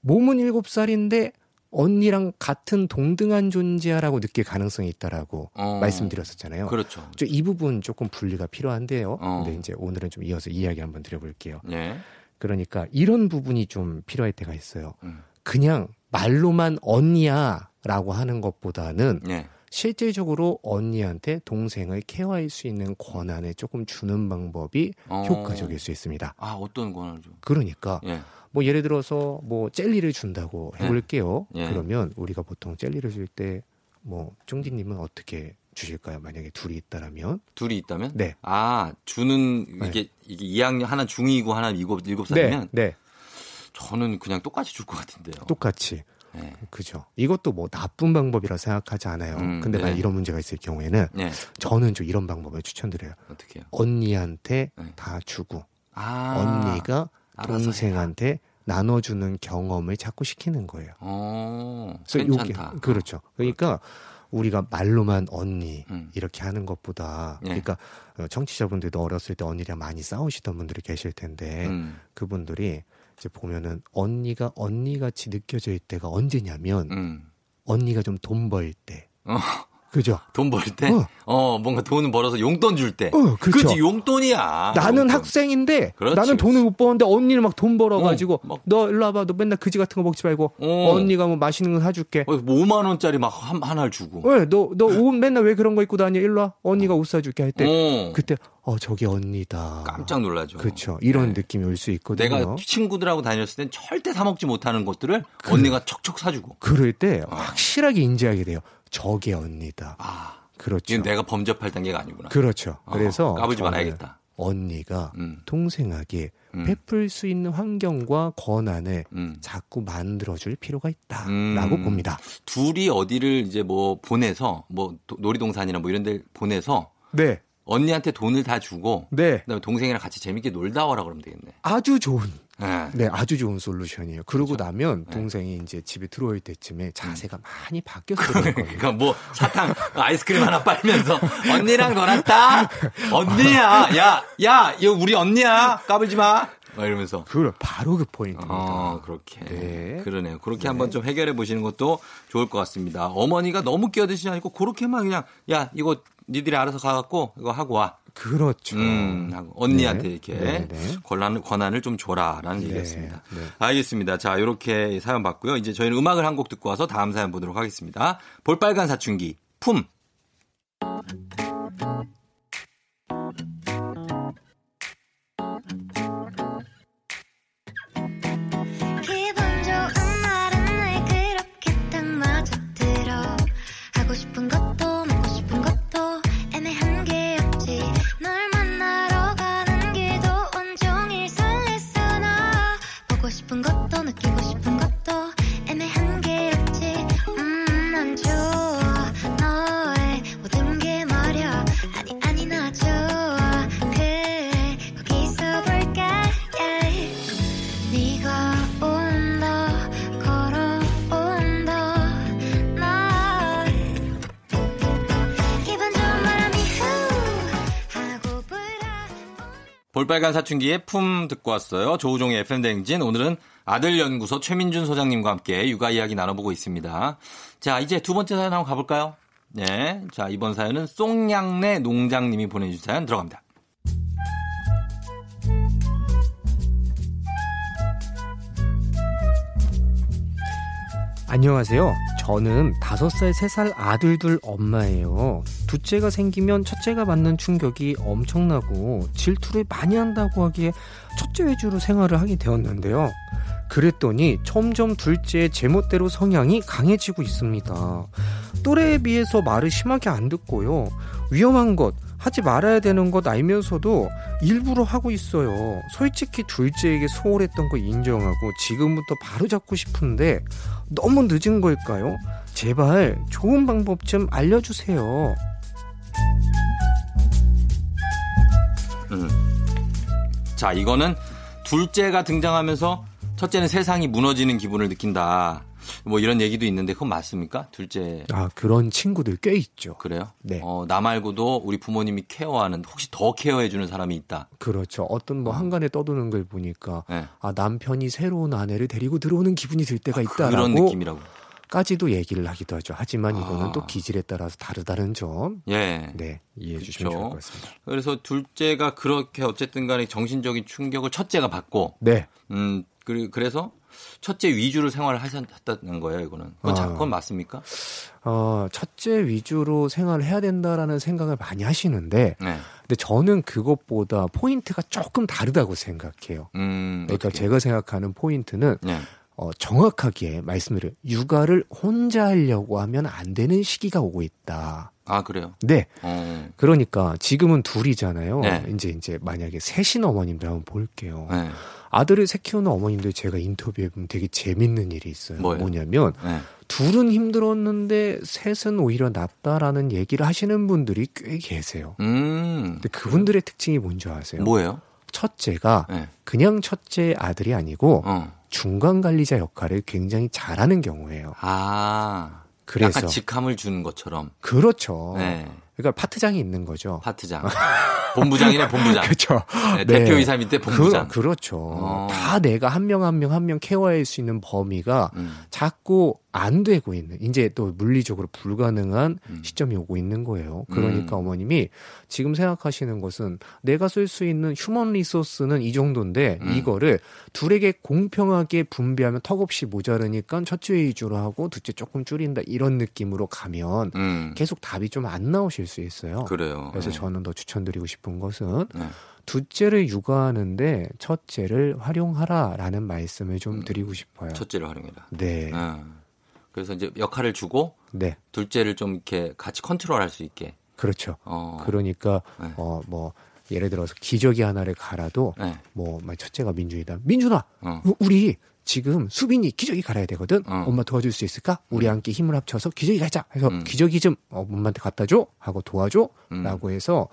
[SPEAKER 5] 몸은 일곱 살인데 언니랑 같은 동등한 존재야라고 느낄 가능성이 있다라고
[SPEAKER 1] 어.
[SPEAKER 5] 말씀드렸었잖아요.
[SPEAKER 1] 그렇죠.
[SPEAKER 5] 저이 부분 조금 분리가 필요한데요.
[SPEAKER 1] 어.
[SPEAKER 5] 근데 이제 오늘은 좀 이어서 이야기 한번 드려볼게요.
[SPEAKER 1] 예.
[SPEAKER 5] 그러니까 이런 부분이 좀 필요할 때가 있어요.
[SPEAKER 1] 음.
[SPEAKER 5] 그냥 말로만 언니야라고 하는 것보다는
[SPEAKER 1] 예.
[SPEAKER 5] 실질적으로 언니한테 동생을 케어할 수 있는 권한을 조금 주는 방법이
[SPEAKER 1] 어.
[SPEAKER 5] 효과적일 수 있습니다.
[SPEAKER 1] 아, 어떤 좀.
[SPEAKER 5] 그러니까
[SPEAKER 1] 예.
[SPEAKER 5] 뭐 예를 들어서 뭐 젤리를 준다고 해볼게요.
[SPEAKER 1] 예.
[SPEAKER 5] 그러면 우리가 보통 jelly를 줄 때 뭐 쫑디님은 어떻게 주실까요? 만약에 둘이 있다라면
[SPEAKER 1] 둘이 있다면?
[SPEAKER 5] 네.
[SPEAKER 1] 아, 주는 이게 이게 2학년 하나 중2고 하나 7, 7살이면
[SPEAKER 5] 네, 네,
[SPEAKER 1] 저는 그냥 똑같이 줄 것 같은데요.
[SPEAKER 5] 똑같이
[SPEAKER 1] 예.
[SPEAKER 5] 그죠. 이것도 뭐 나쁜 방법이라 생각하지 않아요.
[SPEAKER 1] 음,
[SPEAKER 5] 근데 만약
[SPEAKER 1] 네.
[SPEAKER 5] 이런 문제가 있을 경우에는
[SPEAKER 1] 예.
[SPEAKER 5] 저는 좀 이런 방법을 추천드려요.
[SPEAKER 1] 어떻게 해요?
[SPEAKER 5] 언니한테
[SPEAKER 1] 네.
[SPEAKER 5] 다 주고
[SPEAKER 1] 아.
[SPEAKER 5] 언니가 동생한테 나눠주는 경험을 자꾸 시키는 거예요.
[SPEAKER 1] 어. 괜찮다.
[SPEAKER 5] 요게- 그렇죠. 그러니까 우리가 말로만 언니
[SPEAKER 1] 음.
[SPEAKER 5] 이렇게 하는 것보다
[SPEAKER 1] 예.
[SPEAKER 5] 그러니까 어, 청취자분들도 어렸을 때 언니랑 많이 싸우시던 분들이 계실 텐데
[SPEAKER 1] 음.
[SPEAKER 5] 그분들이 이제 보면은 언니가 언니 같이 느껴질 때가 언제냐면
[SPEAKER 1] 음.
[SPEAKER 5] 언니가 좀 돈 벌 때.
[SPEAKER 1] 어.
[SPEAKER 5] 그죠?
[SPEAKER 1] 돈 벌 때?
[SPEAKER 5] 어.
[SPEAKER 1] 어. 뭔가 돈을 벌어서 용돈 줄 때.
[SPEAKER 5] 어, 그렇죠.
[SPEAKER 1] 그렇지, 용돈이야.
[SPEAKER 5] 나는
[SPEAKER 1] 용돈.
[SPEAKER 5] 학생인데
[SPEAKER 1] 그렇지,
[SPEAKER 5] 나는 돈을. 못 버는데 언니는 막 돈 벌어 가지고
[SPEAKER 1] 어, 막-
[SPEAKER 5] 너 일로 와 봐 너 맨날 그지 같은 거 먹지 말고
[SPEAKER 1] 어.
[SPEAKER 5] 언니가 뭐 맛있는 거 사줄게
[SPEAKER 1] 어, 뭐 5만 원짜리 막 한, 하나를 주고.
[SPEAKER 5] 왜 너 너 옷 맨날 왜 그런 거 입고 다니 일로 와 언니가 옷 사줄게 할때
[SPEAKER 1] 어.
[SPEAKER 5] 그때 어 저기 언니다
[SPEAKER 1] 깜짝 놀라죠.
[SPEAKER 5] 그렇죠 이런
[SPEAKER 1] 네.
[SPEAKER 5] 느낌이 올 수 있거든요
[SPEAKER 1] 내가 친구들하고 다녔을 땐 절대 사 먹지 못하는 것들을 언니가 척척 사주고.
[SPEAKER 5] 그럴 때 확실하게 인지하게 돼요 저게 언니다
[SPEAKER 1] 아,
[SPEAKER 5] 그렇죠
[SPEAKER 1] 이건 내가 범접할 단계가 아니구나.
[SPEAKER 5] 그렇죠
[SPEAKER 1] 어,
[SPEAKER 5] 그래서
[SPEAKER 1] 까불지 말아야겠다.
[SPEAKER 5] 언니가
[SPEAKER 1] 음,
[SPEAKER 5] 동생에게
[SPEAKER 1] 음.
[SPEAKER 5] 베풀 수 있는 환경과 권한을
[SPEAKER 1] 음.
[SPEAKER 5] 자꾸 만들어줄 필요가 있다라고
[SPEAKER 1] 음.
[SPEAKER 5] 봅니다.
[SPEAKER 1] 둘이 어디를 이제 뭐 보내서 뭐 도- 놀이동산이나 뭐 이런 데 보내서
[SPEAKER 5] 네,
[SPEAKER 1] 언니한테 돈을 다 주고
[SPEAKER 5] 네,
[SPEAKER 1] 그다음에 동생이랑 같이 재밌게 놀다 와라 그러면 되겠네.
[SPEAKER 5] 아주 좋은,
[SPEAKER 1] 예.
[SPEAKER 5] 네, 아주 좋은 솔루션이에요. 그러고
[SPEAKER 1] 그렇죠.
[SPEAKER 5] 나면
[SPEAKER 1] 네.
[SPEAKER 5] 동생이 이제 집에 들어올 때쯤에 자세가 많이 바뀌었을 거예요.
[SPEAKER 1] 그러니까 뭐 사탕 아이스크림 하나 빨면서 언니랑 놀았다. 언니야, 야, 야, 이거 우리 언니야. 까불지 마. 막 이러면서.
[SPEAKER 5] 그래, 바로 그 포인트입니다.
[SPEAKER 1] 어, 그렇게.
[SPEAKER 5] 네.
[SPEAKER 1] 그러네요. 그렇게 한번 좀 해결해 보시는 것도 좋을 것 같습니다. 어머니가 너무 끼어드시지 않고 그렇게만 그냥 야, 이거 니들이 알아서 가갖고 이거 하고 와.
[SPEAKER 5] 그렇죠.
[SPEAKER 1] 음, 언니한테
[SPEAKER 5] 네.
[SPEAKER 1] 이렇게
[SPEAKER 5] 네, 네.
[SPEAKER 1] 권한, 권한을 좀 줘라라는
[SPEAKER 5] 네,
[SPEAKER 1] 얘기였습니다.
[SPEAKER 5] 네.
[SPEAKER 1] 알겠습니다. 자, 이렇게 사연 봤고요. 이제 저희는 음악을 한 곡 듣고 와서 다음 사연 보도록 하겠습니다. 볼빨간 사춘기, 품. 볼빨간 사춘기의 품 듣고 왔어요. 조우종의 FM대행진. 오늘은 아들연구소 최민준 소장님과 함께 육아 이야기 나눠보고 있습니다. 자, 이제 두 번째 사연 한번 가볼까요? 네. 자, 이번 사연은 송양래 농장님이 보내주신 사연 들어갑니다.
[SPEAKER 5] 안녕하세요. 저는 다섯 살, 세살 아들 둘 엄마예요. 둘째가 생기면 첫째가 받는 충격이 엄청나고 질투를 많이 한다고 하기에 첫째 위주로 생활을 하게 되었는데요. 그랬더니 점점 둘째의 제멋대로 성향이 강해지고 있습니다. 또래에 비해서 말을 심하게 안 듣고요. 위험한 것, 하지 말아야 되는 것 알면서도 일부러 하고 있어요. 솔직히 둘째에게 소홀했던 거 인정하고 지금부터 바로 잡고 싶은데 너무 늦은 걸까요? 제발 좋은 방법 좀 알려주세요.
[SPEAKER 1] 음. 자, 이거는 둘째가 등장하면서 첫째는 세상이 무너지는 기분을 느낀다. 뭐 이런 얘기도 있는데 그건 맞습니까? 둘째
[SPEAKER 5] 아, 그런 친구들 꽤 있죠.
[SPEAKER 1] 그래요?
[SPEAKER 5] 네.
[SPEAKER 1] 어, 나 말고도 우리 부모님이 케어하는 혹시 더 케어해 주는 사람이 있다.
[SPEAKER 5] 그렇죠. 어떤 뭐 한간에 떠도는 걸 보니까
[SPEAKER 1] 네.
[SPEAKER 5] 아, 남편이 새로운 아내를 데리고 들어오는 기분이 들 때가
[SPEAKER 1] 그런
[SPEAKER 5] 있다라고
[SPEAKER 1] 느낌이라고.
[SPEAKER 5] 까지도 얘기를 하기도 하죠. 하지만 이거는
[SPEAKER 1] 아.
[SPEAKER 5] 또 기질에 따라서 다르다는 점.
[SPEAKER 1] 예.
[SPEAKER 5] 네, 이해해 주시면
[SPEAKER 1] 그렇죠.
[SPEAKER 5] 좋을 것 같습니다.
[SPEAKER 1] 그래서 둘째가 그렇게 어쨌든 간에 정신적인 충격을 첫째가 받고
[SPEAKER 5] 네.
[SPEAKER 1] 음, 그리- 그래서 첫째 위주로 생활을 하셨다는 거예요, 이거는. 그건, 자-
[SPEAKER 5] 아.
[SPEAKER 1] 그건 맞습니까?
[SPEAKER 5] 어, 첫째 위주로 생활을 해야 된다라는 생각을 많이 하시는데,
[SPEAKER 1] 네.
[SPEAKER 5] 근데 저는 그것보다 포인트가 조금 다르다고 생각해요.
[SPEAKER 1] 음,
[SPEAKER 5] 그러니까
[SPEAKER 1] 어떻게?
[SPEAKER 5] 제가 생각하는 포인트는
[SPEAKER 1] 네.
[SPEAKER 5] 어, 정확하게 말씀드려요. 육아를 혼자 하려고 하면 안 되는 시기가 오고 있다.
[SPEAKER 1] 아, 그래요?
[SPEAKER 5] 네.
[SPEAKER 1] 어,
[SPEAKER 5] 그러니까 지금은 둘이잖아요.
[SPEAKER 1] 네.
[SPEAKER 5] 이제 이제 만약에 셋인 어머님들 한번 볼게요.
[SPEAKER 1] 네.
[SPEAKER 5] 아들을 새 키우는 어머님들 제가 인터뷰해 보면 되게 재밌는 일이 있어요.
[SPEAKER 1] 뭐예요?
[SPEAKER 5] 뭐냐면
[SPEAKER 1] 네.
[SPEAKER 5] 둘은 힘들었는데 셋은 오히려 낫다라는 얘기를 하시는 분들이 꽤 계세요.
[SPEAKER 1] 음,
[SPEAKER 5] 근데 그분들의 특징이 뭔지 아세요?
[SPEAKER 1] 뭐예요?
[SPEAKER 5] 첫째가
[SPEAKER 1] 네.
[SPEAKER 5] 그냥 첫째 아들이 아니고
[SPEAKER 1] 어.
[SPEAKER 5] 중간 관리자 역할을 굉장히 잘하는 경우예요.
[SPEAKER 1] 아.
[SPEAKER 5] 그래서
[SPEAKER 1] 약간 직함을 주는 것처럼.
[SPEAKER 5] 그렇죠.
[SPEAKER 1] 네.
[SPEAKER 5] 그러니까 파트장이 있는 거죠.
[SPEAKER 1] 파트장. 본부장이네, 본부장.
[SPEAKER 5] 그렇죠.
[SPEAKER 1] 네, 대표이사 밑에 본부장.
[SPEAKER 5] 그, 렇죠
[SPEAKER 1] 어.
[SPEAKER 5] 다 내가 한 명 한 명 한 명 케어할 수 있는 범위가
[SPEAKER 1] 음.
[SPEAKER 5] 자꾸 안 되고 있는 이제 또 물리적으로 불가능한
[SPEAKER 1] 음.
[SPEAKER 5] 시점이 오고 있는 거예요. 그러니까
[SPEAKER 1] 음.
[SPEAKER 5] 어머님이 지금 생각하시는 것은 내가 쓸 수 있는 휴먼 리소스는 이 정도인데
[SPEAKER 1] 음.
[SPEAKER 5] 이거를 둘에게 공평하게 분배하면 턱없이 모자르니까 첫째 위주로 하고 둘째 조금 줄인다 이런 느낌으로 가면
[SPEAKER 1] 음.
[SPEAKER 5] 계속 답이 좀 안 나오실 수 있어요.
[SPEAKER 1] 그래요.
[SPEAKER 5] 그래서
[SPEAKER 1] 네.
[SPEAKER 5] 저는 더 추천드리고 싶은 것은
[SPEAKER 1] 네.
[SPEAKER 5] 둘째를 육아하는데 첫째를 활용하라라는 말씀을 좀
[SPEAKER 1] 음.
[SPEAKER 5] 드리고 싶어요.
[SPEAKER 1] 첫째를 활용해라.
[SPEAKER 5] 네,
[SPEAKER 1] 네. 그래서 이제 역할을 주고
[SPEAKER 5] 네,
[SPEAKER 1] 둘째를 좀 이렇게 같이 컨트롤할 수 있게.
[SPEAKER 5] 그렇죠.
[SPEAKER 1] 어.
[SPEAKER 5] 그러니까
[SPEAKER 1] 네.
[SPEAKER 5] 어뭐 예를 들어서 기저귀 하나를 갈아도
[SPEAKER 1] 네.
[SPEAKER 5] 뭐막 첫째가 민준이다. 민준아,
[SPEAKER 1] 어.
[SPEAKER 5] 우- 우리 지금 수빈이 기저귀 갈아야 되거든.
[SPEAKER 1] 어.
[SPEAKER 5] 엄마 도와줄 수 있을까? 우리 함께 힘을 합쳐서 기저귀 갈자. 해서
[SPEAKER 1] 음.
[SPEAKER 5] 기저귀 좀 어, 엄마한테 갖다 줘 하고
[SPEAKER 1] 음.
[SPEAKER 5] 도와줘라고 해서.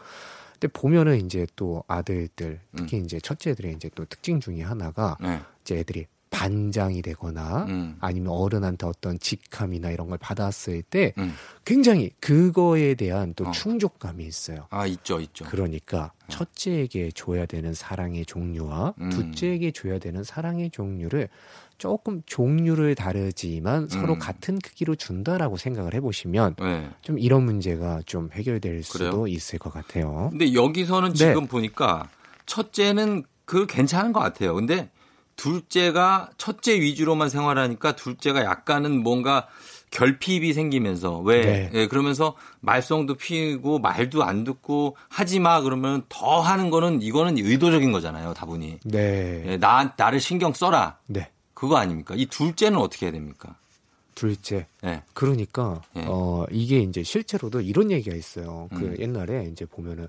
[SPEAKER 5] 근데 보면은 이제 또 아들들
[SPEAKER 1] 음.
[SPEAKER 5] 특히 이제 첫째들의 이제 또 특징 중에 하나가
[SPEAKER 1] 네.
[SPEAKER 5] 이제 애들이 반장이 되거나
[SPEAKER 1] 음.
[SPEAKER 5] 아니면 어른한테 어떤 직함이나 이런 걸 받았을 때
[SPEAKER 1] 음.
[SPEAKER 5] 굉장히 그거에 대한 또
[SPEAKER 1] 어.
[SPEAKER 5] 충족감이 있어요.
[SPEAKER 1] 아, 있죠, 있죠.
[SPEAKER 5] 그러니까 첫째에게 줘야 되는 사랑의 종류와
[SPEAKER 1] 음.
[SPEAKER 5] 둘째에게 줘야 되는 사랑의 종류를 조금 종류를 다르지만 서로
[SPEAKER 1] 음.
[SPEAKER 5] 같은 크기로 준다라고 생각을 해보시면
[SPEAKER 1] 네.
[SPEAKER 5] 좀 이런 문제가 좀 해결될 수도
[SPEAKER 1] 그래요?
[SPEAKER 5] 있을 것 같아요.
[SPEAKER 1] 근데 여기서는
[SPEAKER 5] 네.
[SPEAKER 1] 지금 보니까 첫째는 그 괜찮은 것 같아요. 근데 둘째가 첫째 위주로만 생활하니까 둘째가 약간은 뭔가 결핍이 생기면서 왜
[SPEAKER 5] 네.
[SPEAKER 1] 예, 그러면서 말썽도 피고 말도 안 듣고 하지 마 그러면 더 하는 거는 이거는 의도적인 거잖아요 다분히
[SPEAKER 5] 네,
[SPEAKER 1] 예, 나 나를 신경 써라
[SPEAKER 5] 네.
[SPEAKER 1] 그거 아닙니까 이 둘째는 어떻게 해야 됩니까
[SPEAKER 5] 둘째.
[SPEAKER 1] 예.
[SPEAKER 5] 그러니까
[SPEAKER 1] 예.
[SPEAKER 5] 어 이게 이제 실제로도 이런 얘기가 있어요. 그
[SPEAKER 1] 음.
[SPEAKER 5] 옛날에 이제 보면은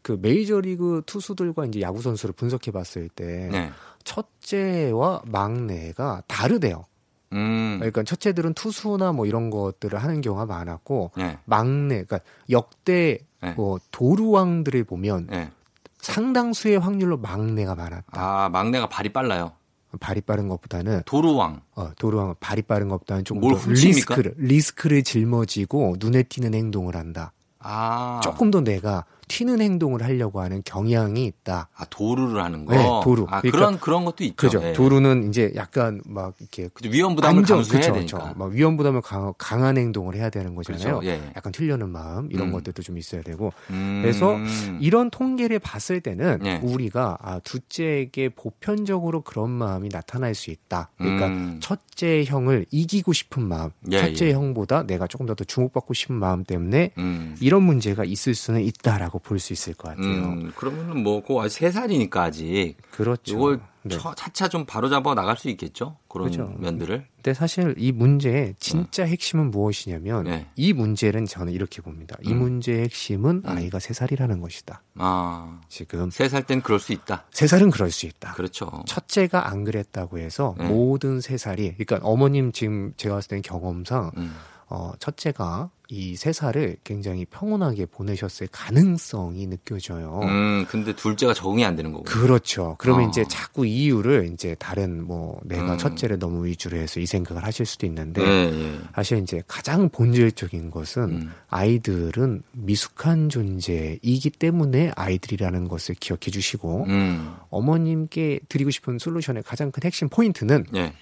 [SPEAKER 5] 그 메이저리그 투수들과 이제 야구 선수를 분석해 봤을 때
[SPEAKER 1] 네.
[SPEAKER 5] 첫째와 막내가 다르대요.
[SPEAKER 1] 음.
[SPEAKER 5] 그러니까 첫째들은 투수나 뭐 이런 것들을 하는 경우가 많았고
[SPEAKER 1] 네.
[SPEAKER 5] 막내 그러니까 역대
[SPEAKER 1] 네.
[SPEAKER 5] 뭐 도루왕들을 보면
[SPEAKER 1] 네.
[SPEAKER 5] 상당수의 확률로 막내가 많았다.
[SPEAKER 1] 아 막내가 발이 빨라요
[SPEAKER 5] 발이 빠른 것보다는
[SPEAKER 1] 도루왕
[SPEAKER 5] 어, 도루왕은 발이 빠른 것보다는 조금 뭘더
[SPEAKER 1] 훔칩니까?
[SPEAKER 5] 리스크를 리스크를 짊어지고 눈에 띄는 행동을 한다.
[SPEAKER 1] 아
[SPEAKER 5] 조금 더 내가 튀는 행동을 하려고 하는 경향이 있다.
[SPEAKER 1] 아, 도루를 하는 거.
[SPEAKER 5] 네, 도루.
[SPEAKER 1] 아,
[SPEAKER 5] 그러니까-
[SPEAKER 1] 그런 그런 것도 있죠.
[SPEAKER 5] 그죠.
[SPEAKER 1] 예.
[SPEAKER 5] 도루는 이제 약간 막 이렇게.
[SPEAKER 1] 위험 부담을
[SPEAKER 5] 안정-
[SPEAKER 1] 감수해야 되니까.
[SPEAKER 5] 그쵸. 막 위험 부담을 강, 강한 행동을 해야 되는 거잖아요.
[SPEAKER 1] 그렇죠. 예.
[SPEAKER 5] 약간 튀려는 마음 이런
[SPEAKER 1] 음.
[SPEAKER 5] 것들도 좀 있어야 되고
[SPEAKER 1] 음.
[SPEAKER 5] 그래서 이런 통계를 봤을 때는
[SPEAKER 1] 예.
[SPEAKER 5] 우리가 아, 둘째에게 보편적으로 그런 마음이 나타날 수 있다. 그러니까
[SPEAKER 1] 음.
[SPEAKER 5] 첫째 형을 이기고 싶은 마음,
[SPEAKER 1] 예,
[SPEAKER 5] 첫째
[SPEAKER 1] 예.
[SPEAKER 5] 형보다 내가 조금 더 더 주목받고 싶은 마음 때문에
[SPEAKER 1] 음.
[SPEAKER 5] 이런 문제가 있을 수는 있다라고 볼 수 있을 것 같아요.
[SPEAKER 1] 음, 그러면은 뭐, 그 아직 세 살이니까 아직.
[SPEAKER 5] 그렇죠.
[SPEAKER 1] 이걸
[SPEAKER 5] 네.
[SPEAKER 1] 처- 차차 좀 바로잡아 나갈 수 있겠죠? 그런
[SPEAKER 5] 그렇죠.
[SPEAKER 1] 면들을.
[SPEAKER 5] 근데 사실 이 문제의 진짜 핵심은 무엇이냐면
[SPEAKER 1] 네.
[SPEAKER 5] 이 문제는 저는 이렇게 봅니다. 이
[SPEAKER 1] 음.
[SPEAKER 5] 문제의 핵심은
[SPEAKER 1] 음.
[SPEAKER 5] 아이가 세 살이라는 것이다.
[SPEAKER 1] 아,
[SPEAKER 5] 지금
[SPEAKER 1] 세 살 땐 그럴 수 있다.
[SPEAKER 5] 세 살은 그럴 수 있다.
[SPEAKER 1] 그렇죠.
[SPEAKER 5] 첫째가 안 그랬다고 해서
[SPEAKER 1] 네.
[SPEAKER 5] 모든 세 살이 그러니까 어머님 지금 제가 봤을 때는 경험상
[SPEAKER 1] 음.
[SPEAKER 5] 어, 첫째가 이세 살을 굉장히 평온하게 보내셨을 가능성이 느껴져요.
[SPEAKER 1] 음, 근데 둘째가 적응이 안 되는 거고.
[SPEAKER 5] 그렇죠. 그러면
[SPEAKER 1] 어.
[SPEAKER 5] 이제 자꾸 이유를 이제 다른 뭐 내가
[SPEAKER 1] 음.
[SPEAKER 5] 첫째를 너무 위주로 해서 이 생각을 하실 수도 있는데
[SPEAKER 1] 예, 예.
[SPEAKER 5] 사실 이제 가장 본질적인 것은
[SPEAKER 1] 음.
[SPEAKER 5] 아이들은 미숙한 존재이기 때문에 아이들이라는 것을 기억해 주시고
[SPEAKER 1] 음.
[SPEAKER 5] 어머님께 드리고 싶은 솔루션의 가장 큰 핵심 포인트는
[SPEAKER 1] 예.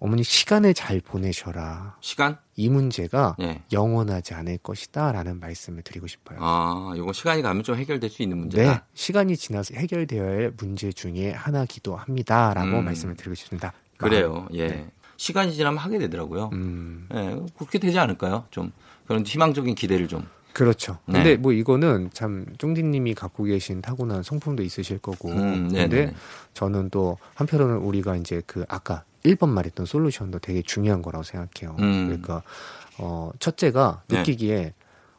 [SPEAKER 5] 어머니 시간을 잘 보내셔라.
[SPEAKER 1] 시간?
[SPEAKER 5] 이 문제가
[SPEAKER 1] 예.
[SPEAKER 5] 영원하지 않을 것이다라는 말씀을 드리고 싶어요.
[SPEAKER 1] 아, 이거 시간이 가면 좀 해결될 수 있는
[SPEAKER 5] 네,
[SPEAKER 1] 문제다.
[SPEAKER 5] 시간이 지나서 해결되어야 할 문제 중에 하나기도 합니다라고
[SPEAKER 1] 음.
[SPEAKER 5] 말씀을 드리고 싶습니다.
[SPEAKER 1] 그래요. 예.
[SPEAKER 5] 네.
[SPEAKER 1] 시간이 지나면 하게 되더라고요.
[SPEAKER 5] 음,
[SPEAKER 1] 예, 그렇게 되지 않을까요? 좀 그런 희망적인 기대를 좀.
[SPEAKER 5] 그렇죠.
[SPEAKER 1] 네.
[SPEAKER 5] 근데 뭐 이거는 참 쫑디님이 갖고 계신 타고난 성품도 있으실 거고,
[SPEAKER 1] 음,
[SPEAKER 5] 근데
[SPEAKER 1] 네네.
[SPEAKER 5] 저는 또 한편으로는 우리가 이제 그 아까 1번 말했던 솔루션도 되게 중요한 거라고 생각해요.
[SPEAKER 1] 음.
[SPEAKER 5] 그러니까 어 첫째가
[SPEAKER 1] 네.
[SPEAKER 5] 느끼기에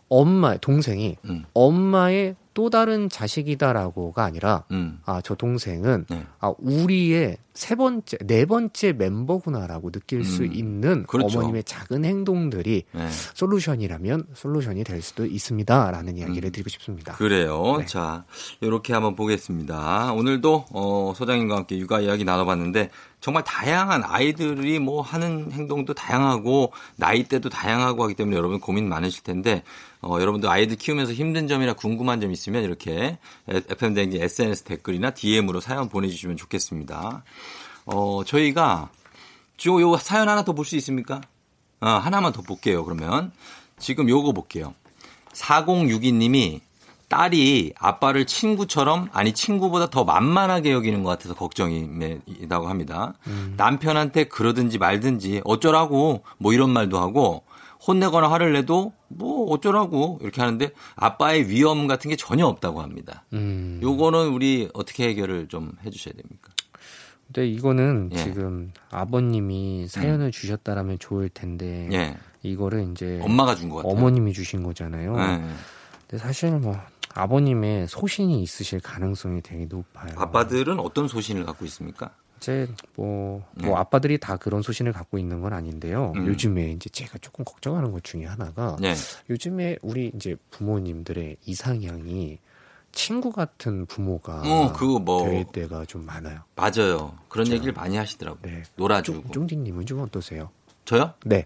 [SPEAKER 5] 엄마 동생이
[SPEAKER 1] 음,
[SPEAKER 5] 엄마의 또 다른 자식이다라고가 아니라
[SPEAKER 1] 음,
[SPEAKER 5] 아저 동생은
[SPEAKER 1] 네.
[SPEAKER 5] 아 우리의 세 번째 네 번째 멤버구나라고 느낄 수
[SPEAKER 1] 음,
[SPEAKER 5] 있는
[SPEAKER 1] 그렇죠.
[SPEAKER 5] 어머님의 작은 행동들이
[SPEAKER 1] 네.
[SPEAKER 5] 솔루션이라면 솔루션이 될 수도 있습니다라는 이야기를
[SPEAKER 1] 음.
[SPEAKER 5] 드리고 싶습니다.
[SPEAKER 1] 그래요.
[SPEAKER 5] 네.
[SPEAKER 1] 자, 이렇게 한번 보겠습니다. 오늘도 어, 소장님과 함께 육아 이야기 나눠봤는데 정말 다양한 아이들이 뭐 하는 행동도 다양하고 나이대도 다양하고 하기 때문에 여러분 고민 많으실 텐데 어, 여러분도 아이들 키우면서 힘든 점이나 궁금한 점 있으면 이렇게 FM 댕지 SNS 댓글이나 DM으로 사연 보내주시면 좋겠습니다. 어, 저희가 요, 요 사연 하나 더 볼 수 있습니까? 어, 하나만 더 볼게요. 그러면 지금 요거 볼게요. 4062님이 딸이 아빠를 친구처럼 아니 친구보다 더 만만하게 여기는 것 같아서 걱정이다고 합니다. 남편한테 그러든지 말든지 어쩌라고 뭐 이런 말도 하고 혼내거나 화를 내도 뭐 어쩌라고 이렇게 하는데 아빠의 위험 같은 게 전혀 없다고 합니다.
[SPEAKER 5] 음.
[SPEAKER 1] 요거는 우리 어떻게 해결을 좀 해주셔야 됩니까?
[SPEAKER 5] 근데 이거는
[SPEAKER 1] 예. 음.
[SPEAKER 5] 지금 아버님이 사연을 주셨다라면 좋을 텐데
[SPEAKER 1] 예,
[SPEAKER 5] 이거를 이제
[SPEAKER 1] 엄마가 준것 같아요.
[SPEAKER 5] 어머님이 주신 거잖아요.
[SPEAKER 1] 예.
[SPEAKER 5] 근데 사실 뭐 아버님의 소신이 있으실 가능성이 되게 높아요.
[SPEAKER 1] 아빠들은 어떤 소신을 갖고 있습니까?
[SPEAKER 5] 이제 뭐,
[SPEAKER 1] 네.
[SPEAKER 5] 뭐 아빠들이 다 그런 소신을 갖고 있는 건 아닌데요.
[SPEAKER 1] 음.
[SPEAKER 5] 요즘에 이제 제가 조금 걱정하는 것 중에 하나가
[SPEAKER 1] 예,
[SPEAKER 5] 요즘에 우리 이제 부모님들의 이상향이 친구 같은 부모가
[SPEAKER 1] 어, 그거 뭐
[SPEAKER 5] 될 때가 좀 많아요.
[SPEAKER 1] 맞아요. 그런
[SPEAKER 5] 그렇죠.
[SPEAKER 1] 얘기를 많이 하시더라고요.
[SPEAKER 5] 네.
[SPEAKER 1] 놀아주고.
[SPEAKER 5] 쫑디님은 좀 어떠세요?
[SPEAKER 1] 저요?
[SPEAKER 5] 네,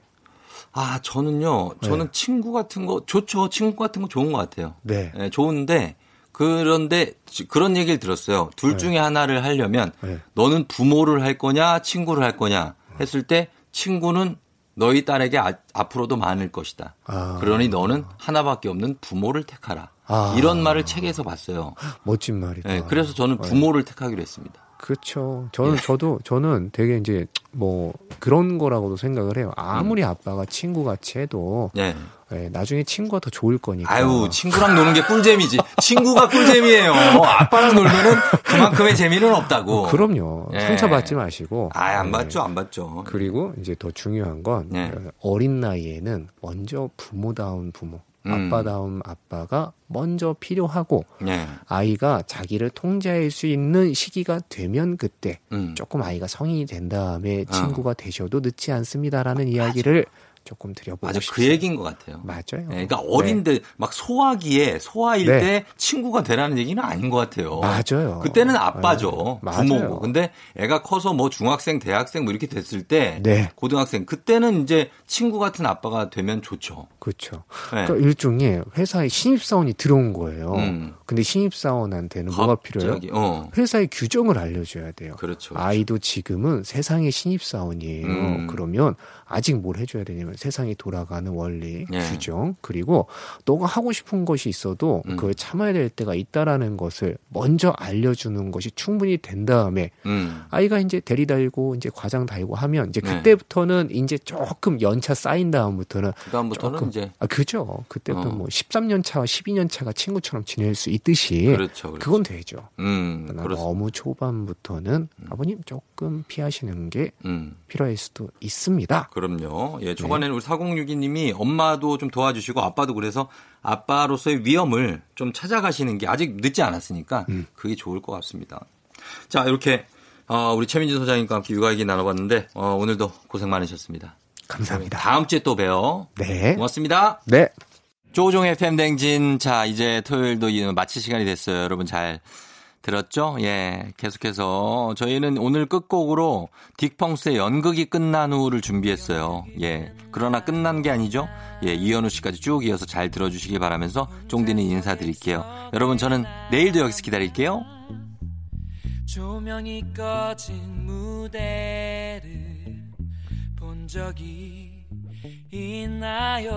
[SPEAKER 1] 아, 저는요, 저는
[SPEAKER 5] 네.
[SPEAKER 1] 친구 같은 거, 좋죠. 친구 같은 거 좋은 것 같아요.
[SPEAKER 5] 네,
[SPEAKER 1] 예, 좋은데, 그런데 지- 그런 얘기를 들었어요. 둘
[SPEAKER 5] 네.
[SPEAKER 1] 중에 하나를 하려면,
[SPEAKER 5] 네.
[SPEAKER 1] 너는 부모를 할 거냐, 친구를 할 거냐 했을 때, 친구는 너희 딸에게 아- 앞으로도 많을 것이다.
[SPEAKER 5] 아.
[SPEAKER 1] 그러니 너는 하나밖에 없는 부모를 택하라.
[SPEAKER 5] 아.
[SPEAKER 1] 이런 말을 책에서 봤어요.
[SPEAKER 5] 멋진 말이다.
[SPEAKER 1] 예, 그래서 저는
[SPEAKER 5] 네.
[SPEAKER 1] 부모를 택하기로 했습니다.
[SPEAKER 5] 그렇죠. 저는
[SPEAKER 1] 예.
[SPEAKER 5] 저도 저는 되게 이제 뭐 그런 거라고도 생각을 해요. 아무리 아빠가 친구 같이 해도
[SPEAKER 1] 예.
[SPEAKER 5] 예, 나중에 친구가 더 좋을 거니까.
[SPEAKER 1] 아유, 친구랑 노는 게 꿀잼이지. 친구가 꿀잼이에요. 아빠랑 놀면은 그만큼의 재미는 없다고.
[SPEAKER 5] 어, 그럼요.
[SPEAKER 1] 예.
[SPEAKER 5] 상처 받지 마시고.
[SPEAKER 1] 아, 안
[SPEAKER 5] 예.
[SPEAKER 1] 받죠, 안 받죠.
[SPEAKER 5] 그리고 이제 더 중요한 건
[SPEAKER 1] 네.
[SPEAKER 5] 어린 나이에는 먼저 부모다운 부모,
[SPEAKER 1] 음.
[SPEAKER 5] 아빠다운 아빠가 먼저 필요하고
[SPEAKER 1] 예.
[SPEAKER 5] 아이가 자기를 통제할 수 있는 시기가 되면 그때
[SPEAKER 1] 음.
[SPEAKER 5] 조금 아이가 성인이 된 다음에
[SPEAKER 1] 어.
[SPEAKER 5] 친구가 되셔도 늦지 않습니다라는 이야기를 조금 드려보고
[SPEAKER 1] 맞아
[SPEAKER 5] 싶어요.
[SPEAKER 1] 그 얘기인 것 같아요.
[SPEAKER 5] 맞아요.
[SPEAKER 1] 예, 그러니까
[SPEAKER 5] 네.
[SPEAKER 1] 어린데 막 소아기에 소아일
[SPEAKER 5] 네.
[SPEAKER 1] 때 친구가 되라는 얘기는 아닌 것 같아요.
[SPEAKER 5] 맞아요.
[SPEAKER 1] 그때는 아빠죠.
[SPEAKER 5] 네.
[SPEAKER 1] 부모고. 근데 애가 커서 뭐 중학생, 대학생 뭐 이렇게 됐을 때
[SPEAKER 5] 네.
[SPEAKER 1] 고등학생 그때는 이제 친구 같은 아빠가 되면 좋죠.
[SPEAKER 5] 그렇죠.
[SPEAKER 1] 네.
[SPEAKER 5] 그러니까 일종의 회사에 신입사원이 들어온 거예요.
[SPEAKER 1] 음.
[SPEAKER 5] 근데 신입사원한테는 뭐가 필요해요?
[SPEAKER 1] 갑자기, 어.
[SPEAKER 5] 회사의 규정을 알려줘야 돼요.
[SPEAKER 1] 그렇죠. 그렇죠.
[SPEAKER 5] 아이도 지금은 세상의 신입사원이에요.
[SPEAKER 1] 음.
[SPEAKER 5] 그러면 아직 뭘 해줘야 되냐면 세상이 돌아가는 원리,
[SPEAKER 1] 예.
[SPEAKER 5] 규정, 그리고 너가 하고 싶은 것이 있어도
[SPEAKER 1] 음.
[SPEAKER 5] 그걸 참아야 될 때가 있다라는 것을 먼저 알려주는 것이 충분히 된 다음에
[SPEAKER 1] 음.
[SPEAKER 5] 아이가 이제 대리 달고 이제 과장 달고 하면 이제
[SPEAKER 1] 네.
[SPEAKER 5] 그때부터는 이제 조금 연차 쌓인 다음부터는
[SPEAKER 1] 그다음부터는
[SPEAKER 5] 조금
[SPEAKER 1] 이제
[SPEAKER 5] 아 그죠. 그때부터
[SPEAKER 1] 어.
[SPEAKER 5] 뭐 13년 차와 12년 차가 친구처럼 지낼 수 있듯이
[SPEAKER 1] 그렇죠. 그렇죠.
[SPEAKER 5] 그건 되죠.
[SPEAKER 1] 음.
[SPEAKER 5] 너무 초반부터는 아버님 조금 피하시는 게
[SPEAKER 1] 음.
[SPEAKER 5] 필요할 수도 있습니다.
[SPEAKER 1] 그럼요. 예, 초반에는 우리 4062님이 엄마도 좀 도와주시고 아빠도 그래서 아빠로서의 위험을 좀 찾아가시는 게 아직 늦지 않았으니까
[SPEAKER 5] 음.
[SPEAKER 1] 그게 좋을 것 같습니다. 자, 이렇게 어, 우리 최민진 소장님과 함께 육아 얘기 나눠봤는데 어, 오늘도 고생 많으셨습니다.
[SPEAKER 5] 감사합니다.
[SPEAKER 1] 다음 주에 또 봬요.
[SPEAKER 5] 네.
[SPEAKER 1] 고맙습니다.
[SPEAKER 5] 네.
[SPEAKER 1] 조종의 팬댕진. 자, 이제 토요일도 이- 마칠 시간이 됐어요. 여러분 잘 들었죠? 예. 계속해서 저희는 오늘 끝곡으로 딕펑스의 연극이 끝난 후를 준비했어요. 예. 그러나 끝난 게 아니죠? 예. 이현우 씨까지 쭉 이어서 잘 들어주시길 바라면서 쫑디는 인사드릴게요. 여러분 저는 내일도 여기서 기다릴게요.
[SPEAKER 7] 조명이 꺼진 무대를 본 적이 있나요?